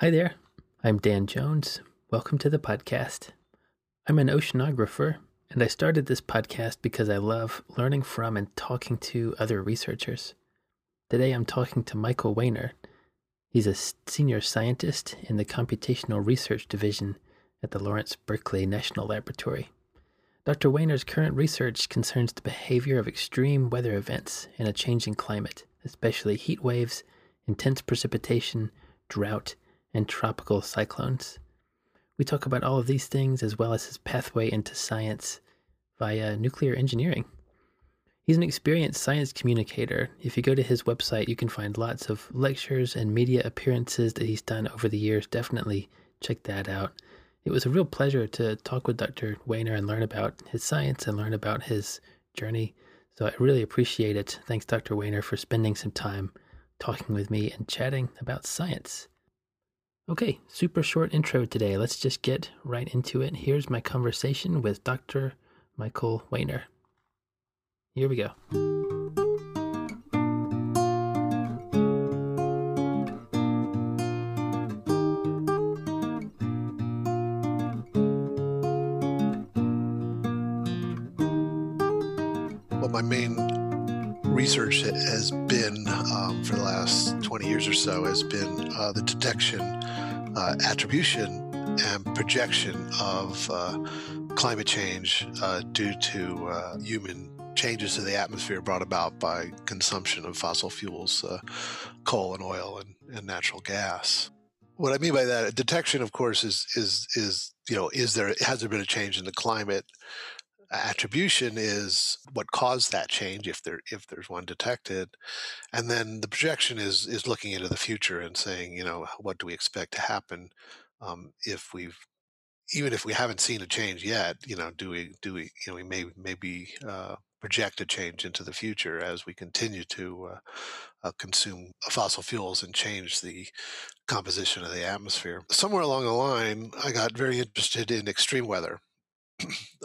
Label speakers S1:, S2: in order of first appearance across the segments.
S1: Hi there. I'm Dan Jones. Welcome to the podcast. I'm an oceanographer, and I started this podcast because I love learning from and talking to other researchers. Today I'm talking to Michael Wehner. He's a senior scientist in the Computational Research Division at the Lawrence Berkeley National Laboratory. Dr. Wehner's current research concerns the behavior of extreme weather events in a changing climate, especially heat waves, intense precipitation, drought, and tropical cyclones. We talk about all of these things as well as his pathway into science via nuclear engineering. He's an experienced science communicator. If you go to his website, you can find lots of lectures and media appearances that he's done over the years. Definitely check that out. It was a real pleasure to talk with Dr. Wehner and learn about his science and learn about his journey. So I really appreciate it. Thanks, Dr. Wehner, for spending some time talking with me and chatting about science. Okay, super short intro today. Let's just get right into it. Here's my conversation with Dr. Michael Wehner. Here we go.
S2: Well, my main research years or so has been uh, the detection, uh, attribution, and projection of uh, climate change uh, due to uh, human changes to the atmosphere brought about by consumption of fossil fuels, coal and oil and, and natural gas. What I mean by that, detection, of course, is is is you know, is there has there been a change in the climate? Attribution is what caused that change if there if there's one detected. And then the projection is is looking into the future and saying you know what do we expect to happen um, if we've even if we haven't seen a change yet you know do we do we you know we may maybe uh, project a change into the future as we continue to uh, uh, consume fossil fuels and change the composition of the atmosphere. Somewhere along the line i got very interested in extreme weather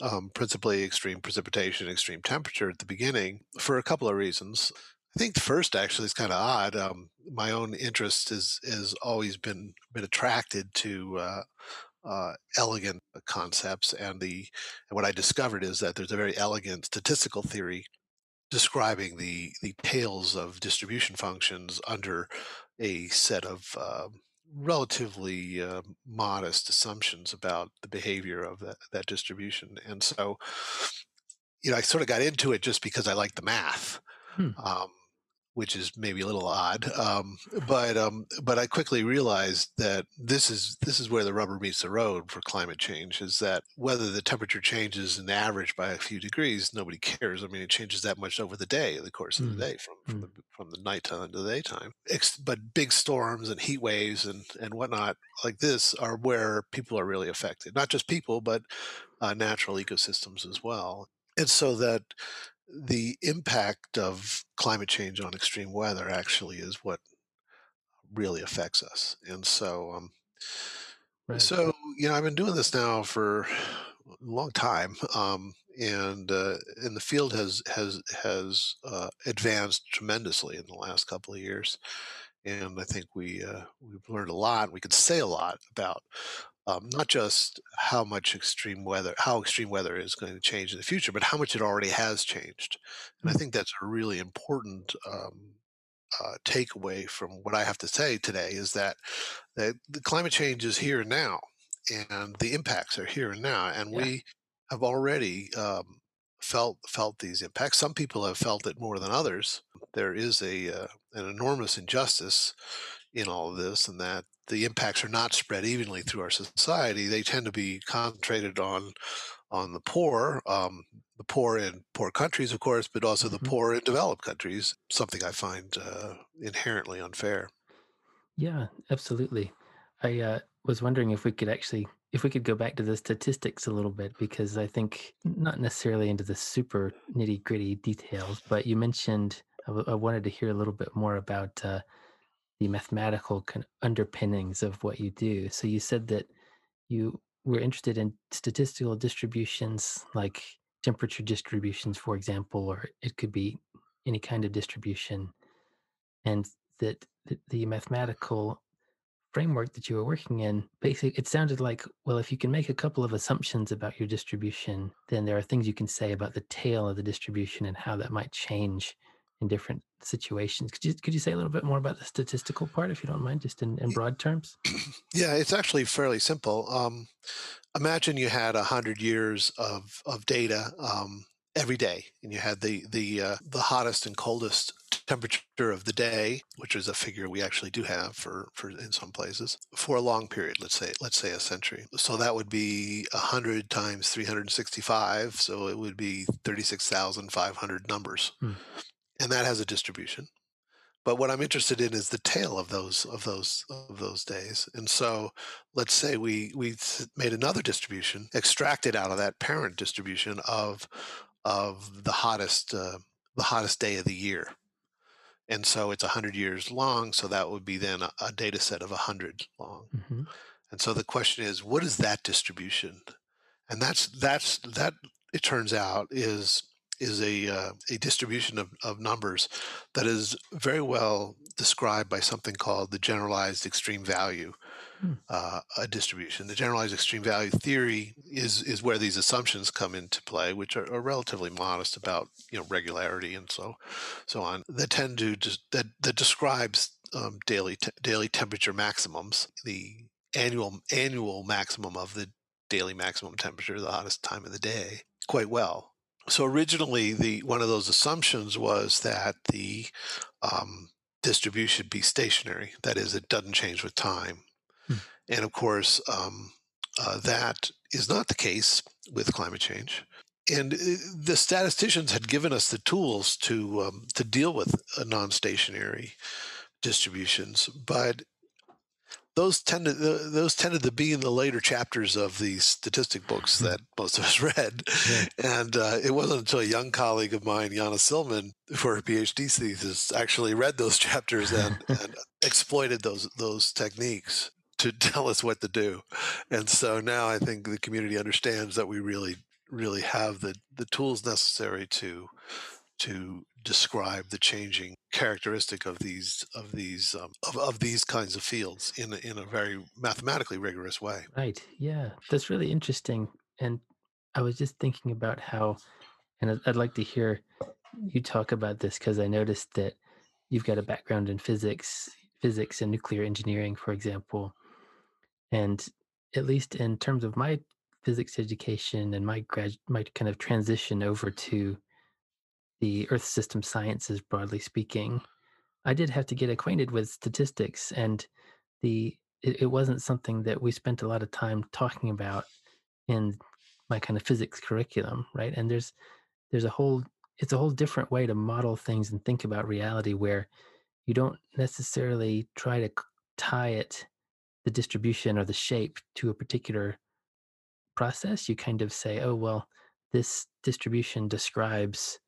S2: um, principally extreme precipitation, extreme temperature at the beginning for a couple of reasons. I think the first actually is kind of odd. Um, my own interest is has always been been attracted to uh, uh, elegant concepts, and the and what I discovered is that there's a very elegant statistical theory describing the the tails of distribution functions under a set of um, relatively uh, modest assumptions about the behavior of that, that distribution. And so, you know, I sort of got into it just because I like the math. Hmm. Um, which is maybe a little odd. Um, but um, but I quickly realized that this is this is where the rubber meets the road for climate change. Is that whether the temperature changes in average by a few degrees, nobody cares. I mean, it changes that much over the day, the course of mm. the day, from from, mm. the, from the nighttime to the daytime. but big storms and heat waves and and whatnot like this are where people are really affected. Not just people, but uh, natural ecosystems as well. And so that the impact of climate change on extreme weather actually is what really affects us. And so, um, right. so you know, I've been doing this now for a long time, um, and uh, and the field has has has uh, advanced tremendously in the last couple of years. And I think we uh, we've learned a lot. We could say a lot about um, not just how much extreme weather, how extreme weather is going to change in the future, but how much it already has changed. And I mm. think that's a really important um, uh, takeaway from what I have to say today is that, that the climate change is here and now, and the impacts are here and now, and yeah. we have already um, felt felt these impacts. Some people have felt it more than others. There is a uh, an enormous injustice in all of this, and that the impacts are not spread evenly through our society. They tend to be concentrated on on the poor, um, the poor in poor countries, of course, but also mm-hmm. the poor in developed countries. Something I find uh, inherently unfair.
S1: Yeah, absolutely. I uh, was wondering if we could actually if we could go back to the statistics a little bit because I think not necessarily into the super nitty gritty details, but you mentioned I, w- I wanted to hear a little bit more about uh, the mathematical kind underpinnings of what you do. So you said that you were interested in statistical distributions like temperature distributions, for example, or it could be any kind of distribution, and that the mathematical framework that you were working in, basically, it sounded like, well, if you can make a couple of assumptions about your distribution, then there are things you can say about the tail of the distribution and how that might change in different situations. Could you could you say a little bit more about the statistical part, if you don't mind, just in, in broad terms?
S2: Yeah, it's actually fairly simple. Um, imagine you had a hundred years of of data um, every day, and you had the the uh, the hottest and coldest temperature of the day, which is a figure we actually do have for, for in some places, for a long period, let's say, let's say a century. So that would be 100 times 365. So it would be 36,500 numbers. Hmm. And that has a distribution. But what I'm interested in is the tail of those of those of those days. And so, let's say we we made another distribution, extracted out of that parent distribution of of the hottest uh, the hottest day of the year and so it's 100 years long so that would be then a, a data set of 100 long mm-hmm. and so the question is what is that distribution and that's that's that it turns out is is a uh, a distribution of, of numbers that is very well described by something called the generalized extreme value hmm. uh, a distribution. The generalized extreme value theory is is where these assumptions come into play, which are, are relatively modest about you know regularity and so so on. That tend to just, that that describes um, daily te- daily temperature maximums, the annual annual maximum of the daily maximum temperature, the hottest time of the day, quite well so originally the one of those assumptions was that the um, distribution be stationary that is it doesn't change with time hmm. and of course um, uh, that is not the case with climate change and uh, the statisticians had given us the tools to um, to deal with non-stationary distributions but those tended those tended to be in the later chapters of the statistic books hmm. that most of us read, yeah. and uh, it wasn't until a young colleague of mine, Jana Sillmann, for her PhD thesis, actually read those chapters and, and exploited those those techniques to tell us what to do. And so now I think the community understands that we really really have the the tools necessary to to describe the changing characteristic of these of these um, of, of these kinds of fields in in a very mathematically rigorous way.
S1: Right. Yeah, that's really interesting. And I was just thinking about how, and I'd like to hear you talk about this because I noticed that you've got a background in physics, physics and nuclear engineering, for example, and at least in terms of my physics education and my grad my kind of transition over to the Earth system sciences, broadly speaking, I did have to get acquainted with statistics, and the it, it wasn't something that we spent a lot of time talking about in my kind of physics curriculum, right? And there's there's a whole it's a whole different way to model things and think about reality where you don't necessarily try to tie it the distribution or the shape to a particular process you kind of say oh well this distribution describes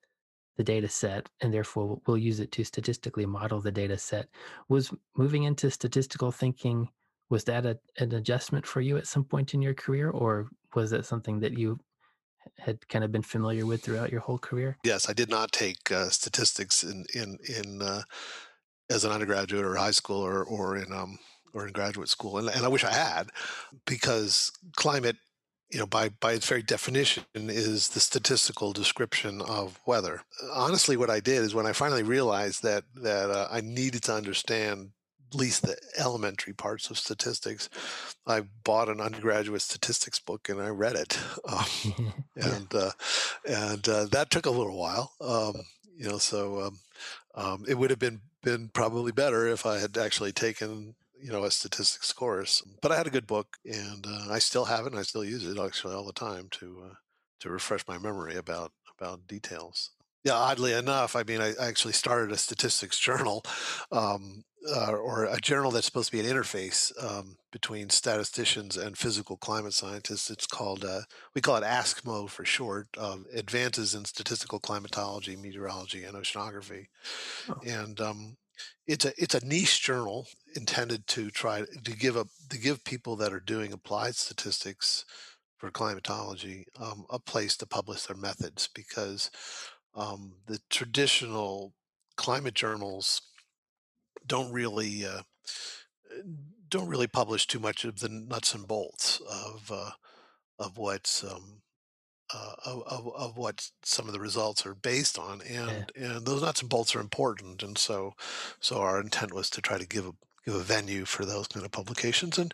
S1: the data set and therefore we'll use it to statistically model the data set. Was moving into statistical thinking was that a, an adjustment for you at some point in your career or was that something that you had kind of been familiar with throughout your whole career?
S2: Yes i did not take uh, statistics in in in uh, as an undergraduate or high school or or in um or in graduate school and, and i wish i had because climate you know, by by its very definition, is the statistical description of weather. Honestly, what I did is when I finally realized that that uh, I needed to understand at least the elementary parts of statistics, I bought an undergraduate statistics book and I read it, um, and uh, and uh, that took a little while. Um, you know, so um, um, it would have been been probably better if I had actually taken you know a statistics course but i had a good book and uh, i still have it and i still use it actually all the time to uh, to refresh my memory about about details. Yeah oddly enough i mean i, actually started a statistics journal um, uh, or a journal that's supposed to be an interface um, between statisticians and physical climate scientists. It's called uh, we call it ASCMO for short um, advances in statistical climatology meteorology and oceanography. Oh. and um, it's a it's a niche journal intended to try to give a to give people that are doing applied statistics for climatology um, a place to publish their methods because um, the traditional climate journals don't really uh, don't really publish too much of the nuts and bolts of uh, of what's um, uh, of, of, of what some of the results are based on,
S1: Yeah.
S2: and and those nuts and bolts are important, and so so our intent was to try to give a give a venue for those kind of publications and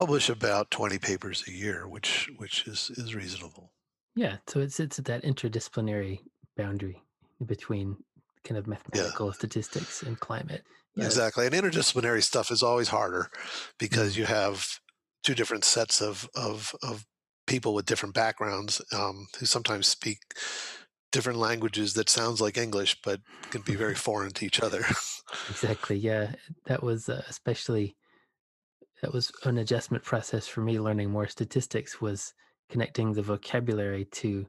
S2: publish about 20 papers a year, which which is is reasonable.
S1: Yeah. So it's it's that interdisciplinary boundary between kind of
S2: Yeah,
S1: mathematical statistics and climate. Yeah.
S2: exactly. And interdisciplinary stuff is always harder because
S1: Mm,
S2: you have two different sets of of of people with different backgrounds um, who sometimes speak different languages that sounds like English but can be very foreign to each other.
S1: Exactly. Yeah. That was uh, especially that was an adjustment process for me learning more statistics was connecting the vocabulary to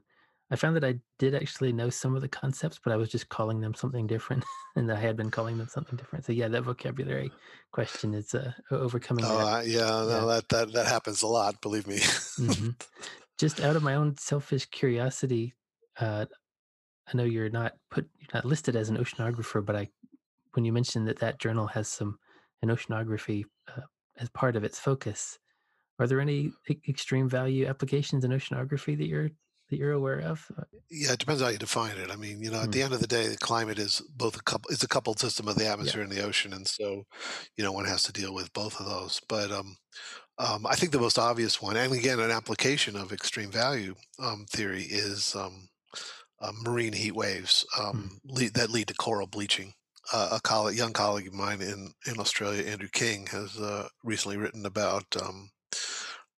S1: I found that I did actually know some of the concepts, but I was just calling them something different and I had been calling them something different. So yeah, that vocabulary question is uh, overcoming
S2: Oh,
S1: that.
S2: I, yeah,
S1: Yeah.
S2: no, that that that happens a lot. Believe me.
S1: hmm Just out of my own selfish curiosity, uh, I know you're not put you're not listed as an oceanographer, but I when you mentioned that that journal has some an oceanography uh, as part of its focus, are there any extreme value applications in oceanography that you're that you're aware of? Uh,
S2: yeah, it depends how you define it. I mean, you know, at
S1: mm,
S2: the end of the day, the climate is both a couple. It's a coupled system of the
S1: yeah.
S2: atmosphere and the ocean, and so, you know, one has to deal with both of those. But um, um, I think the most obvious one, and again, an application of extreme value um, theory is um, uh, marine heat waves
S1: Mm,
S2: um, lead, that lead to coral bleaching. Uh, a colleague, young colleague of mine in, in Australia, Andrew King, has uh, recently written about um,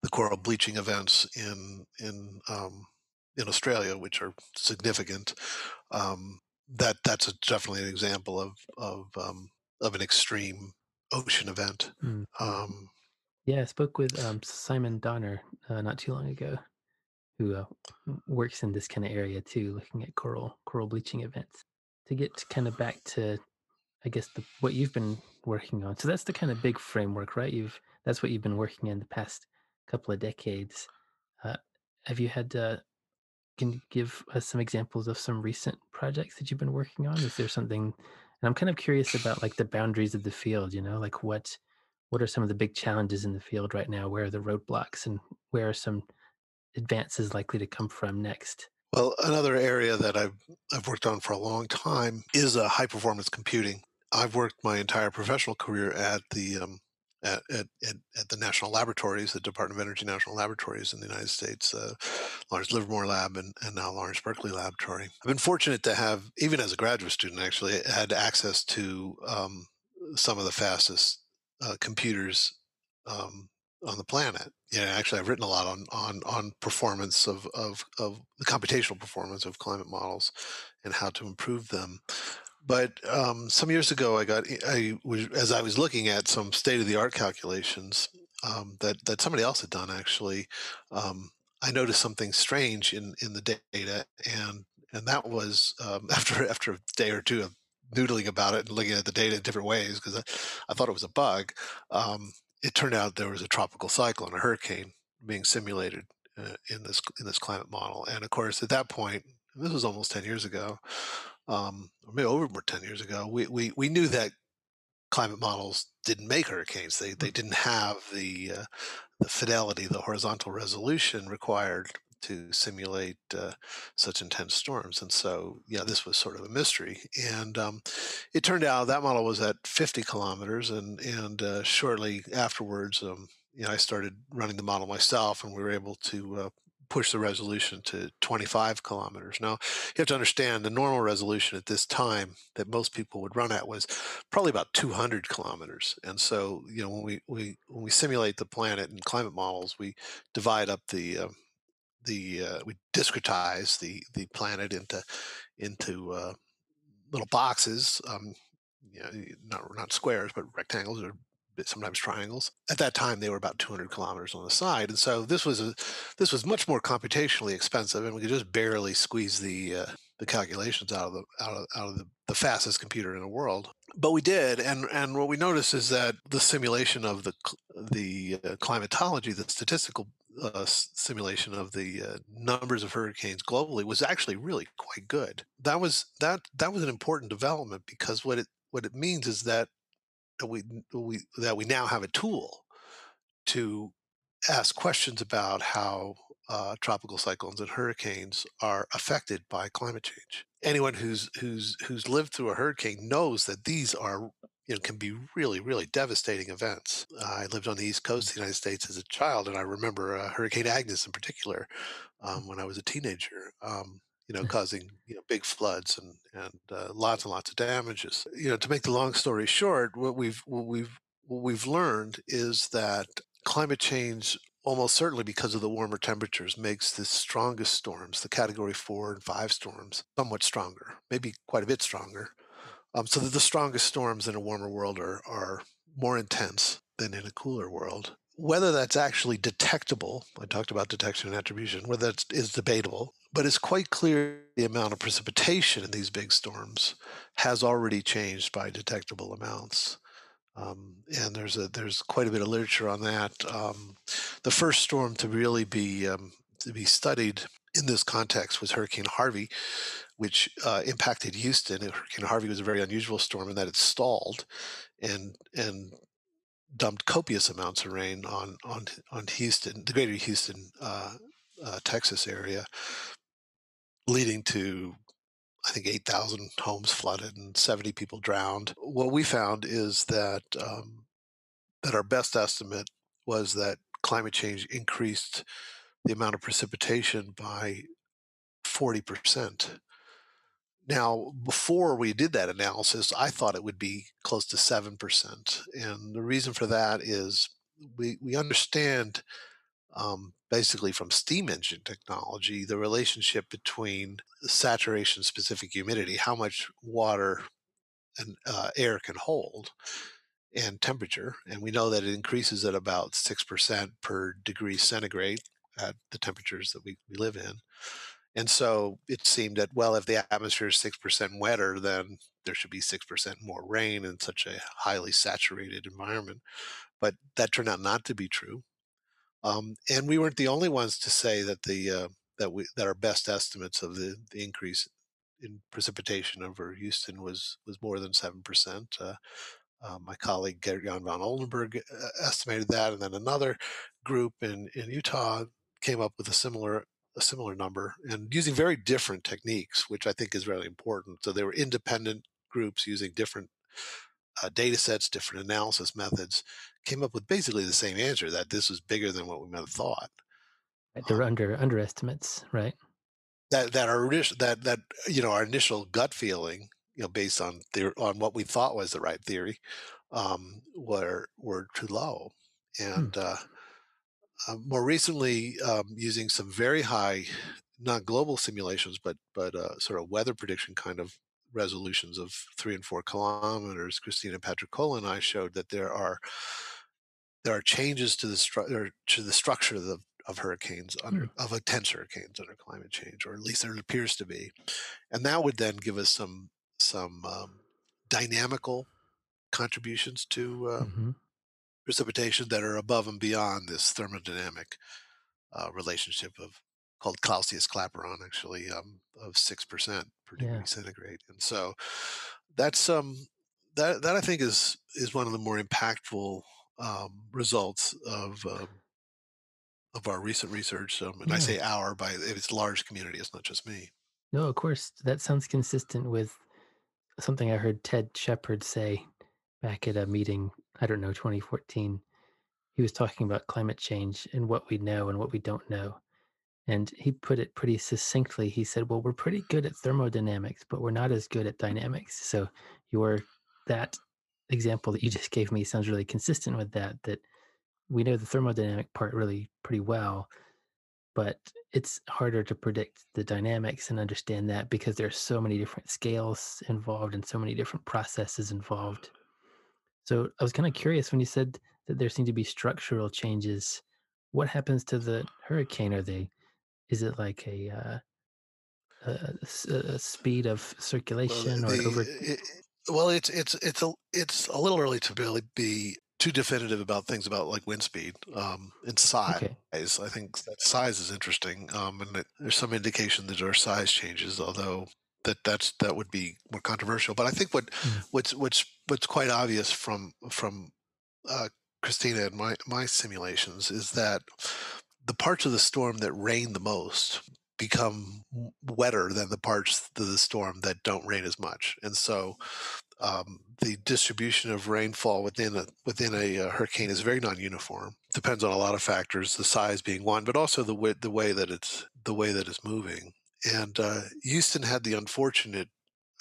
S2: the coral bleaching events in in um, in Australia, which are significant. Um, that that's a, definitely an example of of um, of an extreme ocean event.
S1: mm.
S2: Um,
S1: Yeah, I spoke with um, Simon Donner uh, not too long ago, who uh, works in this kind of area too, looking at coral coral bleaching events. To get kind of back to I guess the what you've been working on. So that's the kind of big framework, right? You've that's what you've been working in the past couple of decades. Uh, have you had? Uh, can you give us some examples of some recent projects that you've been working on? Is there something? And I'm kind of curious about like the boundaries of the field. You know, like what what are some of the big challenges in the field right now? Where are the roadblocks, and where are some advances likely to come from next?
S2: well, another area that I've I've worked on for a long time is uh, high performance computing. I've worked my entire professional career at the um, at, at, at, the national laboratories, the Department of Energy National Laboratories in the United States, uh, Lawrence Livermore Lab, and, and now Lawrence Berkeley Laboratory. I've been fortunate to have, even as a graduate student, actually had access to um, some of the fastest uh, computers um, on the planet. Yeah, actually, I've written a lot on on on performance of of of the computational performance of climate models and how to improve them. But um, some years ago, I got I was as I was looking at some state of the art calculations um, that that somebody else had done actually. Um, I noticed something strange in in the data, and and that was um, after after a day or two of noodling about it and looking at the data in different ways because I, I thought it was a bug. Um, it turned out there was a tropical cyclone, a hurricane, being simulated uh, in this in this climate model. And of course, at that point, this was almost ten years ago, um, or maybe over 10 years ago, we, we, we knew that climate models didn't make hurricanes. They, they didn't have the, uh, the fidelity, the horizontal resolution required to simulate uh, such intense storms. And so, yeah, this was sort of a mystery. And um, it turned out that model was at 50 kilometers. And, and uh, shortly afterwards, um, you know, I started running the model myself, and we were able to uh, push the resolution to 25 kilometers. Now, you have to understand the normal resolution at this time that most people would run at was probably about 200 kilometers. And so, you know, when we, we when we simulate the planet in climate models, we divide up the uh, the uh, we discretize the the planet into into uh, little boxes. Um, you know, not not squares, but rectangles or sometimes triangles. At that time, they were about 200 kilometers on the side, and so this was a this was much more computationally expensive, and we could just barely squeeze the uh, the calculations out of the out of, out of the, the fastest computer in the world. But we did, and and what we noticed is that the simulation of the the uh, climatology, the statistical uh, simulation of the uh, numbers of hurricanes globally was actually really quite good. That was that that was an important development because what it what it means is that we we that we now have a tool to ask questions about how uh, tropical cyclones and hurricanes are affected by climate change. Anyone who's who's who's lived through a hurricane knows that these are you know can be really really devastating events. Uh, I lived on the east coast of the United States as a child, and I remember uh, Hurricane Agnes in particular um, when I was a teenager. Um, you know, causing you know big floods and and uh, lots and lots of damages. You know, to make the long story short, what we've what we've what we've learned is that climate change almost certainly because of the warmer temperatures makes the strongest storms the category four and five storms somewhat stronger maybe quite a bit stronger. Um, so that the strongest storms in a warmer world are, are more intense than in a cooler world. Whether that's actually detectable i talked about detection and attribution whether that is debatable but it's quite clear the amount of precipitation in these big storms has already changed by detectable amounts um, and there's a there's quite a bit of literature on that. Um, the first storm to really be um, to be studied in this context was Hurricane Harvey, which uh, impacted Houston. Hurricane Harvey was a very unusual storm in that it stalled, and and dumped copious amounts of rain on on on Houston, the greater Houston, uh, uh, Texas area, leading to I think 8,000 homes flooded and 70 people drowned. What we found is that um, that our best estimate was that climate change increased the amount of precipitation by 40%. Now, before we did that analysis, I thought it would be close to 7%. And the reason for that is we, we understand um, basically from steam engine technology, the relationship between saturation specific humidity, how much water and uh, air can hold, and temperature. And we know that it increases at about 6% per degree centigrade at the temperatures that we, we live in. And so it seemed that, well, if the atmosphere is 6% wetter, then there should be 6% more rain in such a highly saturated environment. But that turned out not to be true. Um, and we weren't the only ones to say that the uh, that we that our best estimates of the, the increase in precipitation over Houston was was more than seven percent. Uh, uh, my colleague Geert Jan van Oldenborgh uh, estimated that, and then another group in in Utah came up with a similar a similar number, and using very different techniques, which I think is really important. So they were independent groups using different uh, data sets, different analysis methods, came up with basically the same answer that this was bigger than what we might have thought.
S1: Right, they're um, under underestimates, right?
S2: That that our that that you know our initial gut feeling, you know, based on their on what we thought was the right theory, um, were were too low, hmm. and hmm. uh, uh, more recently, um, using some very high, not global simulations, but but uh, sort of weather prediction kind of resolutions of three and four kilometers, Christina Patricola and I showed that there are there are changes to the stru- to the structure of, the, of hurricanes under, mm. of intense hurricanes under climate change, or at least there appears to be, and that would then give us some some um, dynamical contributions to uh, mm-hmm. precipitation that are above and beyond this thermodynamic uh, relationship of called Clausius-Clapeyron, actually, um, of six percent per degree yeah. centigrade. And so that's um that that I think is is one of the more impactful um, results of um, of our recent research. Um, and yeah. I say our by it's a large community. It's not just me.
S1: No, of course that sounds consistent with something I heard Ted Shepherd say back at a meeting. I don't know, 2014. He was talking about climate change and what we know and what we don't know. And he put it pretty succinctly. He said, Well, we're pretty good at thermodynamics, but we're not as good at dynamics. So your that example that you just gave me sounds really consistent with that, that we know the thermodynamic part really pretty well, but it's harder to predict the dynamics and understand that because there's so many different scales involved and so many different processes involved. So I was kind of curious when you said that there seem to be structural changes. What happens to the hurricane? Are they is it like a, uh, a, a speed of circulation well, the, or over? It,
S2: well, it's it's it's a it's a little early to really be too definitive about things about like wind speed um, and size. Okay. I think that size is interesting, um, and there's some indication that our size changes, although that that's that would be more controversial. But I think what mm. what's what's what's quite obvious from from uh, Christina and my my simulations is that the parts of the storm that rain the most become wetter than the parts of the storm that don't rain as much, and so um, the distribution of rainfall within a within a, a, uh, hurricane is very non-uniform. Depends on a lot of factors, the size being one, but also the way the way that it's the way that it's moving. And uh, Houston had the unfortunate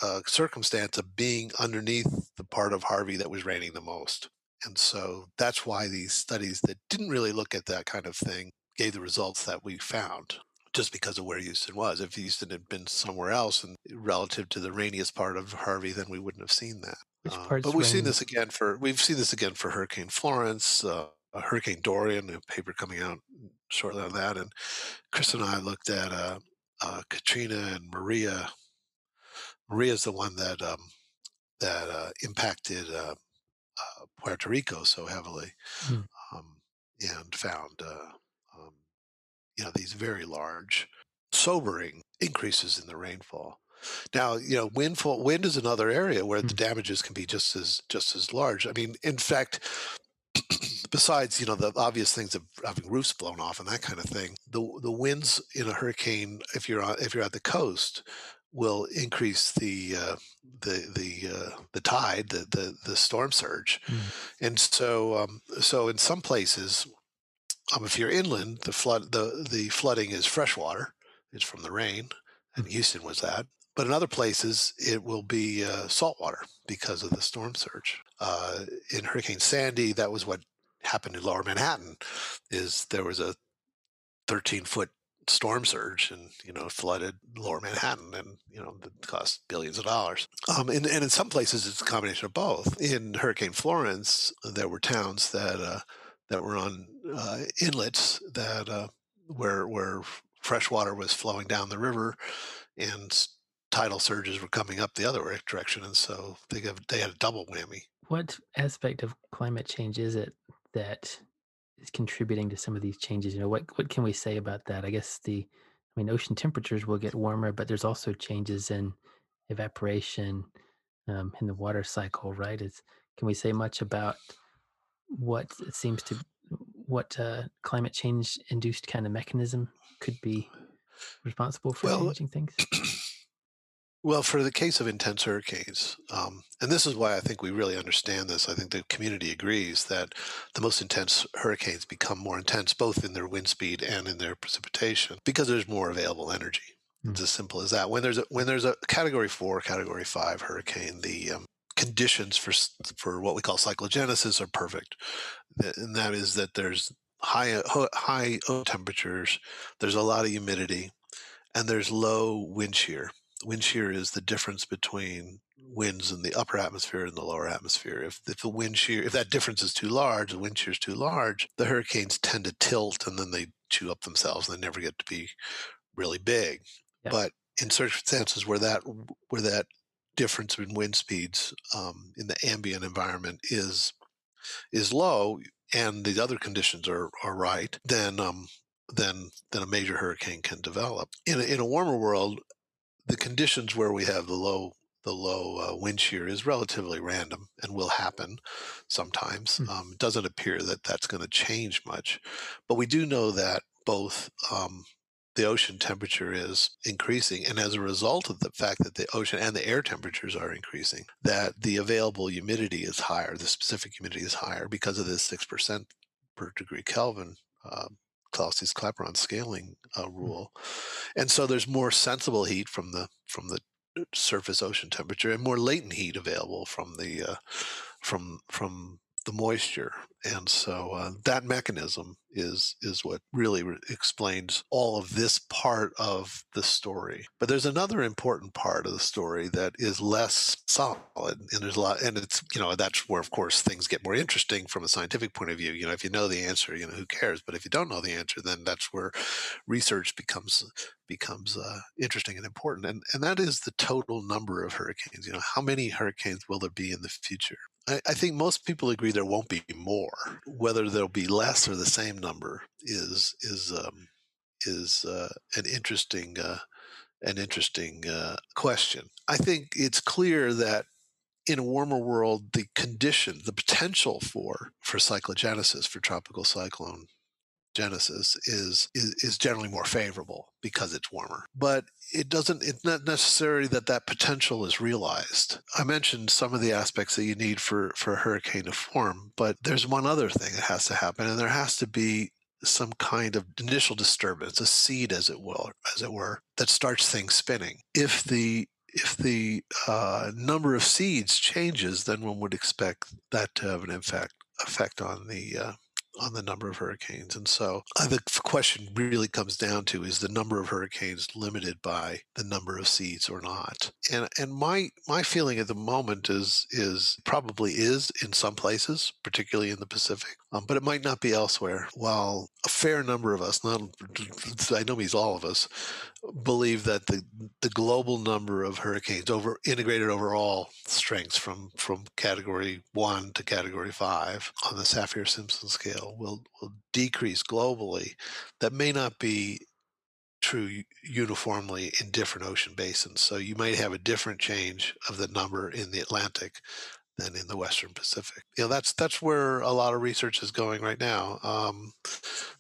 S2: uh, circumstance of being underneath the part of Harvey that was raining the most. And so that's why these studies that didn't really look at that kind of thing gave the results that we found just because of where Houston was. If Houston had been somewhere else and relative to the rainiest part of Harvey, then we wouldn't have seen that. Uh, but we've rain? seen this again for we've seen this again for Hurricane Florence, uh, Hurricane Dorian, a paper coming out shortly on that, and Chris and I looked at uh, uh Katrina and Maria. Maria is the one that um, that uh, impacted uh, Puerto Rico so heavily, hmm. um, and found you know these very large, sobering increases in the rainfall. Now, you know, windfall wind is another area where the mm. damages can be just as just as large. I mean, in fact, besides you know the obvious things of having roofs blown off and that kind of thing, the the winds in a hurricane, if you're on, if you're at the coast, will increase the uh, the the uh, the tide, the, the the storm surge, mm. and so um, so in some places um, if you're inland, the flood the the flooding is freshwater. It's from the rain, and mm-hmm. Houston was that. But in other places, it will be uh, saltwater because of the storm surge. Uh, in Hurricane Sandy, that was what happened in Lower Manhattan. Is there was a 13 foot storm surge and you know flooded lower manhattan and you know it cost billions of dollars um, and, and in some places it's a combination of both in hurricane florence there were towns that uh, that were on uh, inlets that uh, where where fresh water was flowing down the river, and tidal surges were coming up the other direction, and so they have, they had a double whammy.
S1: What aspect of climate change is it that is contributing to some of these changes? You know, what what can we say about that? I guess the I mean, ocean temperatures will get warmer, but there's also changes in evaporation um, in the water cycle, right? Is can we say much about what it seems to what uh, climate change induced kind of mechanism could be responsible for well, changing things?
S2: Well, for the case of intense hurricanes, um, and this is why I think we really understand this, I think the community agrees that the most intense hurricanes become more intense both in their wind speed and in their precipitation because there's more available energy. Mm. It's as simple as that. When there's a when there's a Category Four, Category Five hurricane, the um, conditions for for what we call cyclogenesis are perfect, and that is that there's high uh, high temperatures, there's a lot of humidity, and there's low wind shear. Wind shear is the difference between winds in the upper atmosphere and the lower atmosphere. If, if the wind shear, if that difference is too large, the wind shear is too large, the hurricanes tend to tilt and then they chew up themselves and they never get to be really big. Yeah. But in circumstances where that where that difference in wind speeds um, in the ambient environment is is low and the other conditions are, are right, then um, then then a major hurricane can develop. In a, in a warmer world, the conditions where we have the low the low uh, wind shear is relatively random and will happen sometimes. Mm. Um, it doesn't appear that that's going to change much, but we do know that both um, the ocean temperature is increasing. And as a result of the fact that the ocean and the air temperatures are increasing, that the available humidity is higher, the specific humidity is higher because of this 6% per degree Kelvin uh, Clausius-Clapeyron scaling uh, hmm. rule. And so there's more sensible heat from the from the surface ocean temperature and more latent heat available from the uh, from from the moisture. And so uh, that mechanism is is what really re- explains all of this part of the story. But there's another important part of the story that is less solid, and there's a lot, and it's you know that's where of course things get more interesting from a scientific point of view. You know, if you know the answer, you know who cares. But if you don't know the answer, then that's where research becomes becomes uh, interesting and important. And and that is the total number of hurricanes. You know, how many hurricanes will there be in the future? I, I, think most people agree there won't be more. Whether there'll be less or the same number is is um, is uh, an interesting uh, an interesting uh, question. I think it's clear that in a warmer world, the condition, the potential for for cyclogenesis, for tropical cyclone genesis is, is is generally more favorable because it's warmer but it doesn't it's not necessarily that that potential is realized. I mentioned some of the aspects that you need for for a hurricane to form but there's one other thing that has to happen and there has to be some kind of initial disturbance a seed as it will as it were that starts things spinning. If the if the uh, number of seeds changes, then one would expect that to have an effect effect on the uh, on the number of hurricanes. And so uh, the question really comes down to is the number of hurricanes limited by the number of seeds or not? And and my my feeling at the moment is is probably is in some places, particularly in the Pacific, um, but it might not be elsewhere. While a fair number of us, not I know means all of us, believe that the the global number of hurricanes over integrated overall strengths from from category one to category five on the Saffir Simpson scale will will decrease globally. That may not be true uniformly in different ocean basins. So you might have a different change of the number in the Atlantic than in the Western Pacific. You know, that's that's where a lot of research is going right now. Um,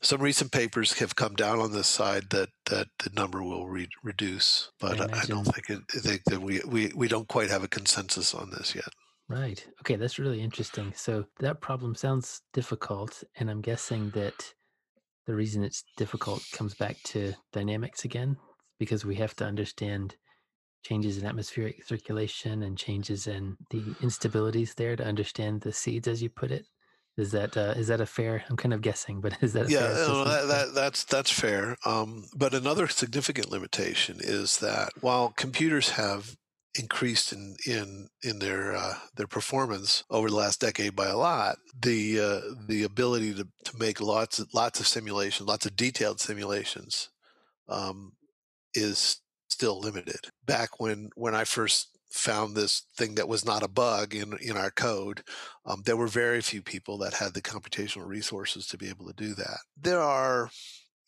S2: some recent papers have come down on this side that that the number will re- reduce, but I, I, don't think it, I think that we, we we don't quite have a consensus on this yet.
S1: Right. Okay, that's really interesting. So that problem sounds difficult, and I'm guessing that the reason it's difficult comes back to dynamics again, because we have to understand changes in atmospheric circulation and changes in the instabilities there to understand the seeds, as you put it. Is that uh, is that a fair? I'm kind of guessing, but is that
S2: yeah? No, that, that, that's that's fair. Um, but another significant limitation is that while computers have increased in in in their uh, their performance over the last decade by a lot, the uh, the ability to to make lots of, lots of simulations, lots of detailed simulations, um, is still limited. Back when when I first found this thing that was not a bug in in our code, um, there were very few people that had the computational resources to be able to do that. There are,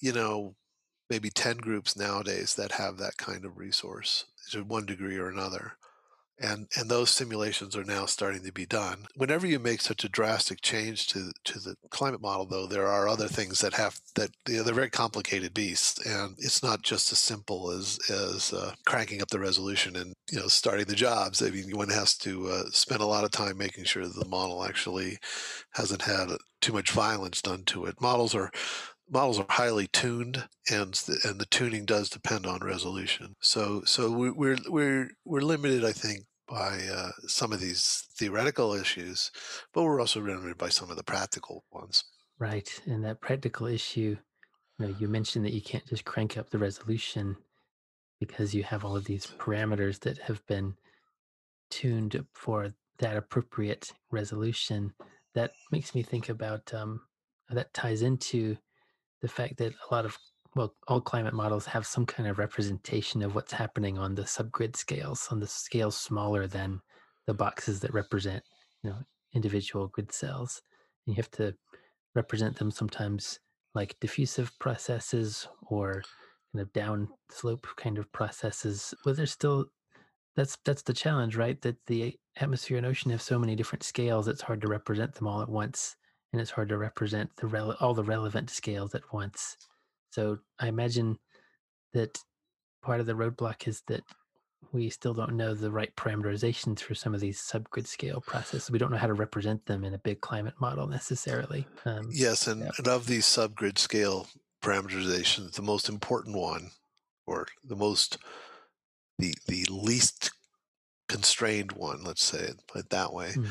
S2: you know, maybe ten groups nowadays that have that kind of resource to one degree or another and and those simulations are now starting to be done. Whenever you make such a drastic change to to the climate model, though, there are other things that have that you know, they're very complicated beasts, and it's not just as simple as as uh, cranking up the resolution and you know starting the jobs. I mean, one has to uh, spend a lot of time making sure that the model actually hasn't had too much violence done to it. Models are models are highly tuned and the, and the tuning does depend on resolution. So so we, we're we're we're limited i think by uh, some of these theoretical issues but we're also limited by some of the practical ones.
S1: Right and that practical issue you know you mentioned that you can't just crank up the resolution because you have all of these parameters that have been tuned for that appropriate resolution. That makes me think about um, that ties into the fact that a lot of well all climate models have some kind of representation of what's happening on the subgrid scales on the scales smaller than the boxes that represent you know individual grid cells. And you have to represent them sometimes like diffusive processes or kind of down slope kind of processes. But there's still that's that's the challenge right? That the atmosphere and ocean have so many different scales it's hard to represent them all at once and it's hard to represent the rele- all the relevant scales at once. So I imagine that part of the roadblock is that we still don't know the right parameterizations for some of these subgrid scale processes. We don't know how to represent them in a big climate model necessarily.
S2: Um, yes, and, yeah. and of these subgrid scale parameterizations, the most important one, or the most the the least constrained one, let's say it, put it that way, mm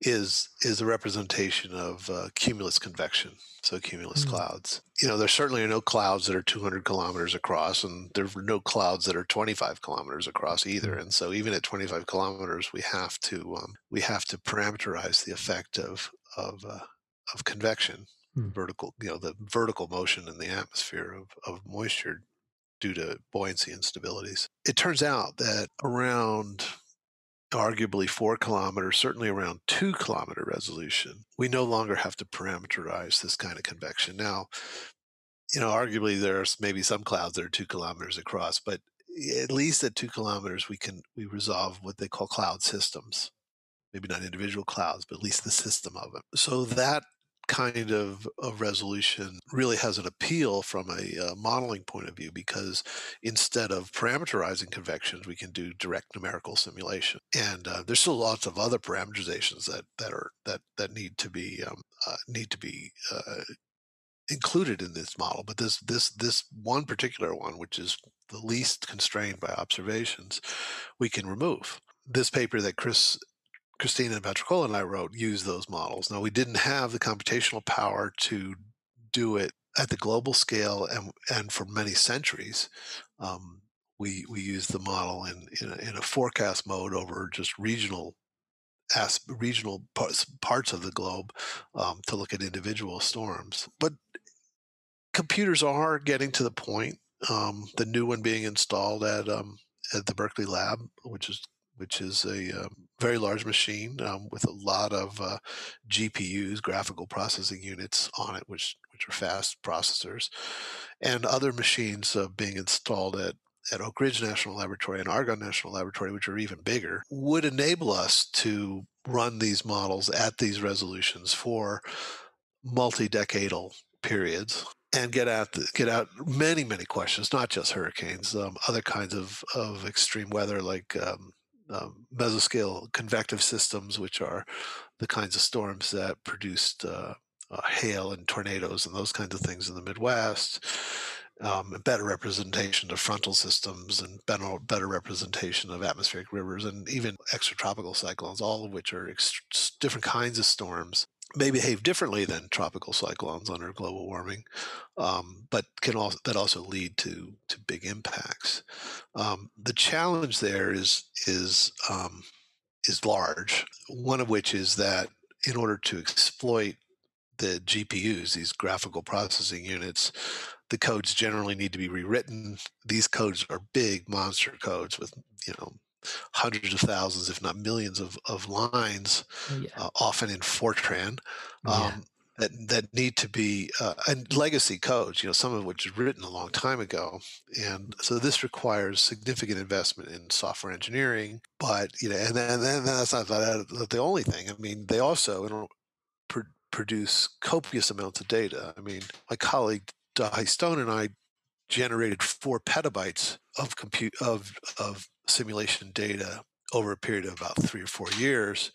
S2: is is a representation of uh, cumulus convection, so cumulus mm-hmm. clouds. You know, there certainly are no clouds that are 200 kilometers across, and there are no clouds that are 25 kilometers across either. Mm-hmm. And so, even at 25 kilometers, we have to um, we have to parameterize the effect of of uh, of convection, mm-hmm. vertical, you know, the vertical motion in the atmosphere of, of moisture due to buoyancy instabilities. It turns out that around arguably four kilometers, certainly around two kilometer resolution, we no longer have to parameterize this kind of convection. Now, you know, arguably there's maybe some clouds that are two kilometers across, but at least at two kilometers, we can we resolve what they call cloud systems. Maybe not individual clouds, but at least the system of it. So that kind of, of resolution really has an appeal from a uh, modeling point of view because instead of parameterizing convections, we can do direct numerical simulation. And uh, there's still lots of other parameterizations that that are that that need to be um, uh, need to be uh, included in this model. But this this this one particular one, which is the least constrained by observations, we can remove. This paper that Chris Christina and Patricola and I wrote use those models. Now we didn't have the computational power to do it at the global scale and and for many centuries. Um, we we used the model in in a, in a, forecast mode over just regional as regional parts parts of the globe um, to look at individual storms. But computers are getting to the point. Um, the new one being installed at um, at the Berkeley Lab, which is which is a um, very large machine um, with a lot of uh, GPUs, graphical processing units on it, which which are fast processors, and other machines uh, being installed at at Oak Ridge National Laboratory and Argonne National Laboratory, which are even bigger, would enable us to run these models at these resolutions for multi-decadal periods and get out the, get out many many questions, not just hurricanes, um, other kinds of of extreme weather like um, um, mesoscale convective systems, which are the kinds of storms that produced uh, uh, hail and tornadoes and those kinds of things in the Midwest. Um, better representation of frontal systems and better, better representation of atmospheric rivers and even extratropical cyclones, all of which are ext- different kinds of storms may behave differently than tropical cyclones under global warming, um, but can that also lead to to big impacts. Um, the challenge there is is um, is large. One of which is that in order to exploit the GPUs, these graphical processing units, the codes generally need to be rewritten. These codes are big monster codes with you know hundreds of thousands, if not millions, of, of lines, oh, yeah. uh, often in Fortran, um, yeah. that that need to be uh, and legacy codes. You know, some of which is written a long time ago, and so this requires significant investment in software engineering. But you know, and then, then that's not the only thing. I mean, they also pr- produce copious amounts of data. I mean, my colleague Dáithí Stone and I generated four petabytes of compute of of simulation data over a period of about three or four years.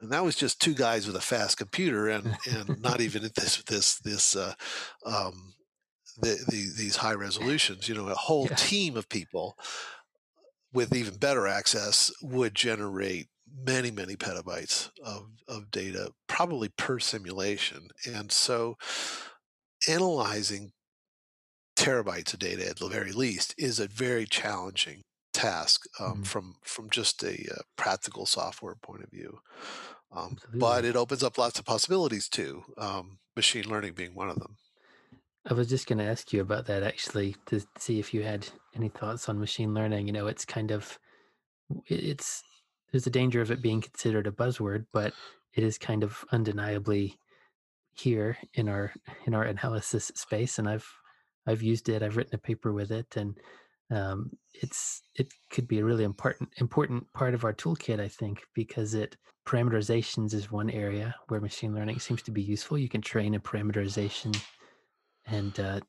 S2: And that was just two guys with a fast computer, and, and not even at this this this uh, um, the, the, these high resolutions. You know, a whole yeah. team of people with even better access would generate many many petabytes of, of data probably per simulation and so analyzing terabytes of data at the very least is a very challenging task um, mm-hmm. from from just a uh, practical software point of view. Um, but it opens up lots of possibilities too. Um, machine learning being one of them.
S1: I was just going to ask you about that actually to see if you had any thoughts on machine learning. You know, it's kind of it's there's a danger of it being considered a buzzword, but it is kind of undeniably here in our in our analysis space, and I've I've used it. I've written a paper with it, and um, it's it could be a really important important part of our toolkit i think because it parameterizations is one area where machine learning seems to be useful. You can train a parameterization and uh,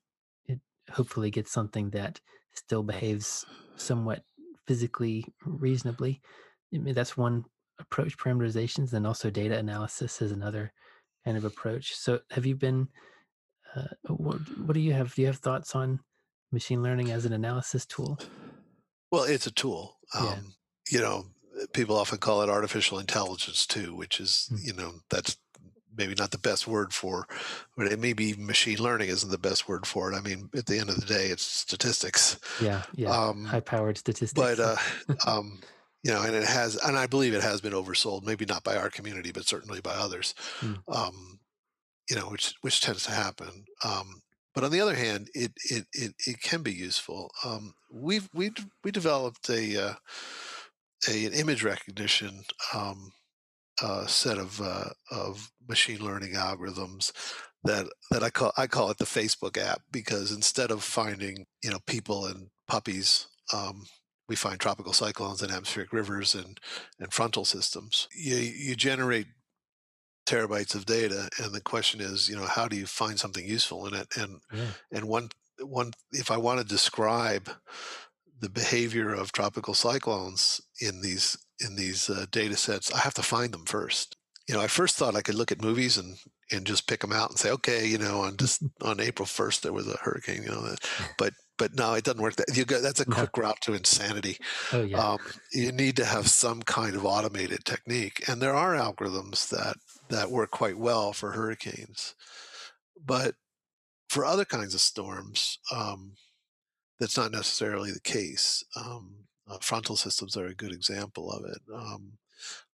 S1: it hopefully gets something that still behaves somewhat physically reasonably. I mean, that's one approach. Parameterizations and also data analysis is another kind of approach. So have you been uh, what, what do you have do you have thoughts on machine learning as an analysis tool?
S2: Well, it's a tool. Um, yeah. You know, people often call it artificial intelligence too, which is, mm-hmm. you know, that's maybe not the best word for, but it maybe machine learning isn't the best word for it. I mean, at the end of the day, it's statistics.
S1: Yeah, yeah, um, high-powered statistics.
S2: But uh, um, you know, and it has, and I believe it has been oversold. Maybe not by our community, but certainly by others. Mm. Um, you know, which which tends to happen. But on the other hand, it it it, it can be useful. Um, we've we we developed a, uh, a an image recognition um, uh, set of uh, of machine learning algorithms that that I call I call it the Facebook app because instead of finding you know people and puppies um, we find tropical cyclones and atmospheric rivers and, and frontal systems. You, you generate terabytes of data, and the question is, you know, how do you find something useful in it? And yeah. and one one if I want to describe the behavior of tropical cyclones in these in these uh, data sets, I have to find them first. You know, I first thought I could look at movies and and just pick them out and say, okay, you know, on just on April first there was a hurricane, you know, but but no, it doesn't work. That you go, that's a quick no. route to insanity.
S1: Oh yeah. Um,
S2: you need to have some kind of automated technique, and there are algorithms that that work quite well for hurricanes, but for other kinds of storms, um, that's not necessarily the case. Um, uh, frontal systems are a good example of it. Um,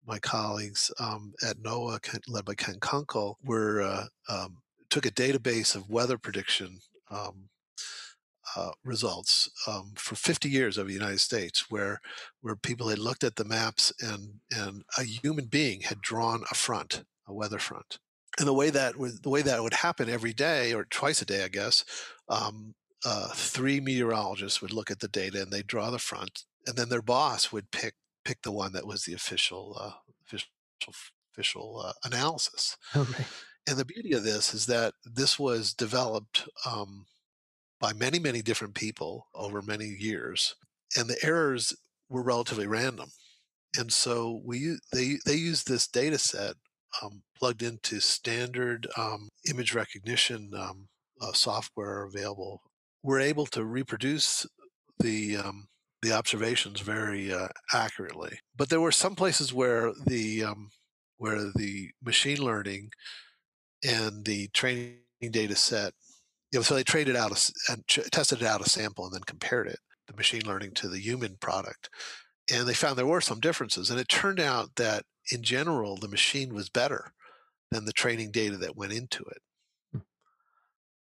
S2: my colleagues um, at NOAA, led by Ken Kunkel, were uh, um, took a database of weather prediction um, uh, results um, for 50 years of the United States, where where people had looked at the maps and and a human being had drawn a front, a weather front, and the way that would the way that would happen every day or twice a day, I guess. Um, uh, three meteorologists would look at the data and they'd draw the front, and then their boss would pick pick the one that was the official uh, official official uh, analysis.
S1: Okay.
S2: And the beauty of this is that this was developed um, by many, many different people over many years, and the errors were relatively random. And so we they they use this data set um, plugged into standard um, image recognition um, uh, software available. We're able to reproduce the um, the observations very uh, accurately. But there were some places where the um, where the machine learning and the training data set you know, so they traded out a, and ch- tested out a sample and then compared it, the machine learning to the human product, and they found there were some differences. And it turned out that in general, the machine was better than the training data that went into it. Hmm.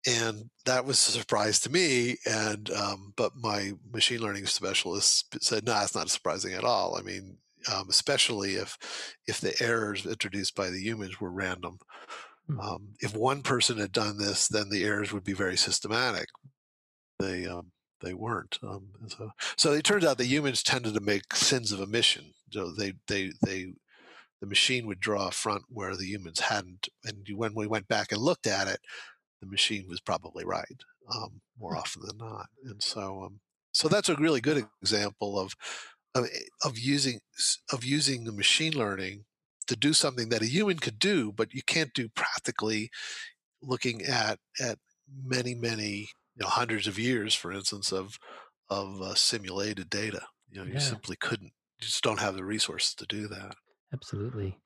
S2: And that was a surprise to me. And um, but my machine learning specialist said, "No, it's not surprising at all. I mean, um, especially if if the errors introduced by the humans were random." Hmm. Um, if one person had done this, then the errors would be very systematic. They um, they weren't. Um, so, so it turns out the humans tended to make sins of omission. So they they they the machine would draw a front where the humans hadn't, and when we went back and looked at it, the machine was probably right um, more hmm. often than not. And so um, so that's a really good example of of, of using of using the machine learning to do something that a human could do, but you can't do practically looking at at many many you know hundreds of years, for instance, of of uh, simulated data. You know, yeah. you simply couldn't. You just don't have the resources to do that.
S1: Absolutely.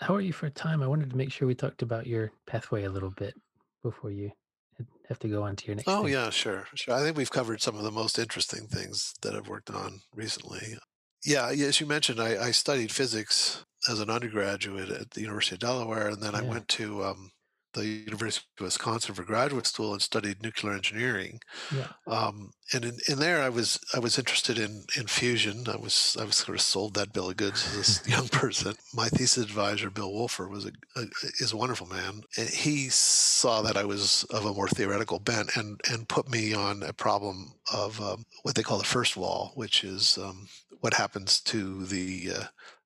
S1: How are you for a time? I wanted to make sure we talked about your pathway a little bit before you have to go on to your next.
S2: Oh
S1: thing.
S2: yeah, sure, sure. I think we've covered some of the most interesting things that I've worked on recently. Yeah, as you mentioned, I, I studied physics as an undergraduate at the University of Delaware, and then yeah. I went to um, the University of Wisconsin for graduate school and studied nuclear engineering.
S1: Yeah.
S2: Um, and in, in there, I was I was interested in in fusion. I was I was sort of sold that bill of goods as this young person. My thesis advisor, Bill Wolfer, was a, a, is a wonderful man, and he saw that I was of a more theoretical bent and and put me on a problem of um, what they call the first wall, which is um, what happens to the uh,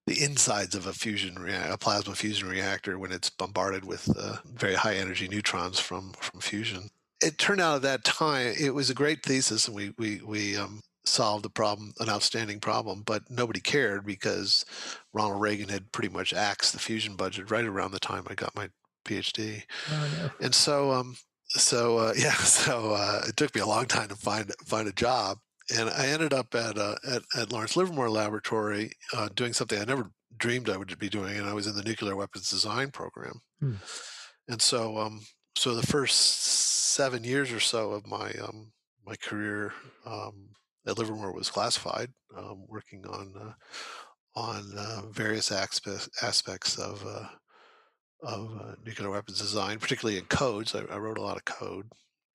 S2: the insides of a fusion a plasma fusion reactor when it's bombarded with uh, very high energy neutrons from from fusion. It turned out at that time it was a great thesis, and we we we um, solved the problem, an outstanding problem, but nobody cared because Ronald Reagan had pretty much axed the fusion budget right around the time I got my PhD,
S1: oh, no.
S2: and so um, so uh, yeah, so uh, it took me a long time to find find a job, and I ended up at uh, at, at, Lawrence Livermore Laboratory uh, doing something I never dreamed I would be doing, and I was in the nuclear weapons design program. Hmm. And so, um, so the first seven years or so of my um, my career um, at Livermore was classified, um, working on uh, on uh, various aspects aspects of uh, of uh, nuclear weapons design, particularly in codes. I, I wrote a lot of code.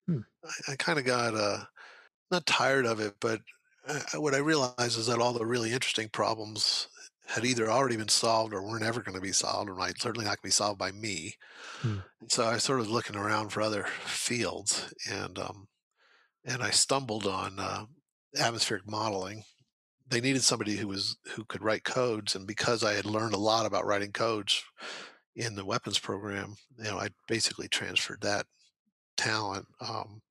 S2: Hmm. I, I kind of got not tired of it, but uh, what I realized is that all the really interesting problems had either already been solved or weren't ever going to be solved, or might certainly not going to be solved by me. Hmm. And so I started looking around for other fields, and um, and I stumbled on uh, atmospheric modeling. They needed somebody who was who could write codes, and because I had learned a lot about writing codes in the weapons program, you know, I basically transferred that talent um,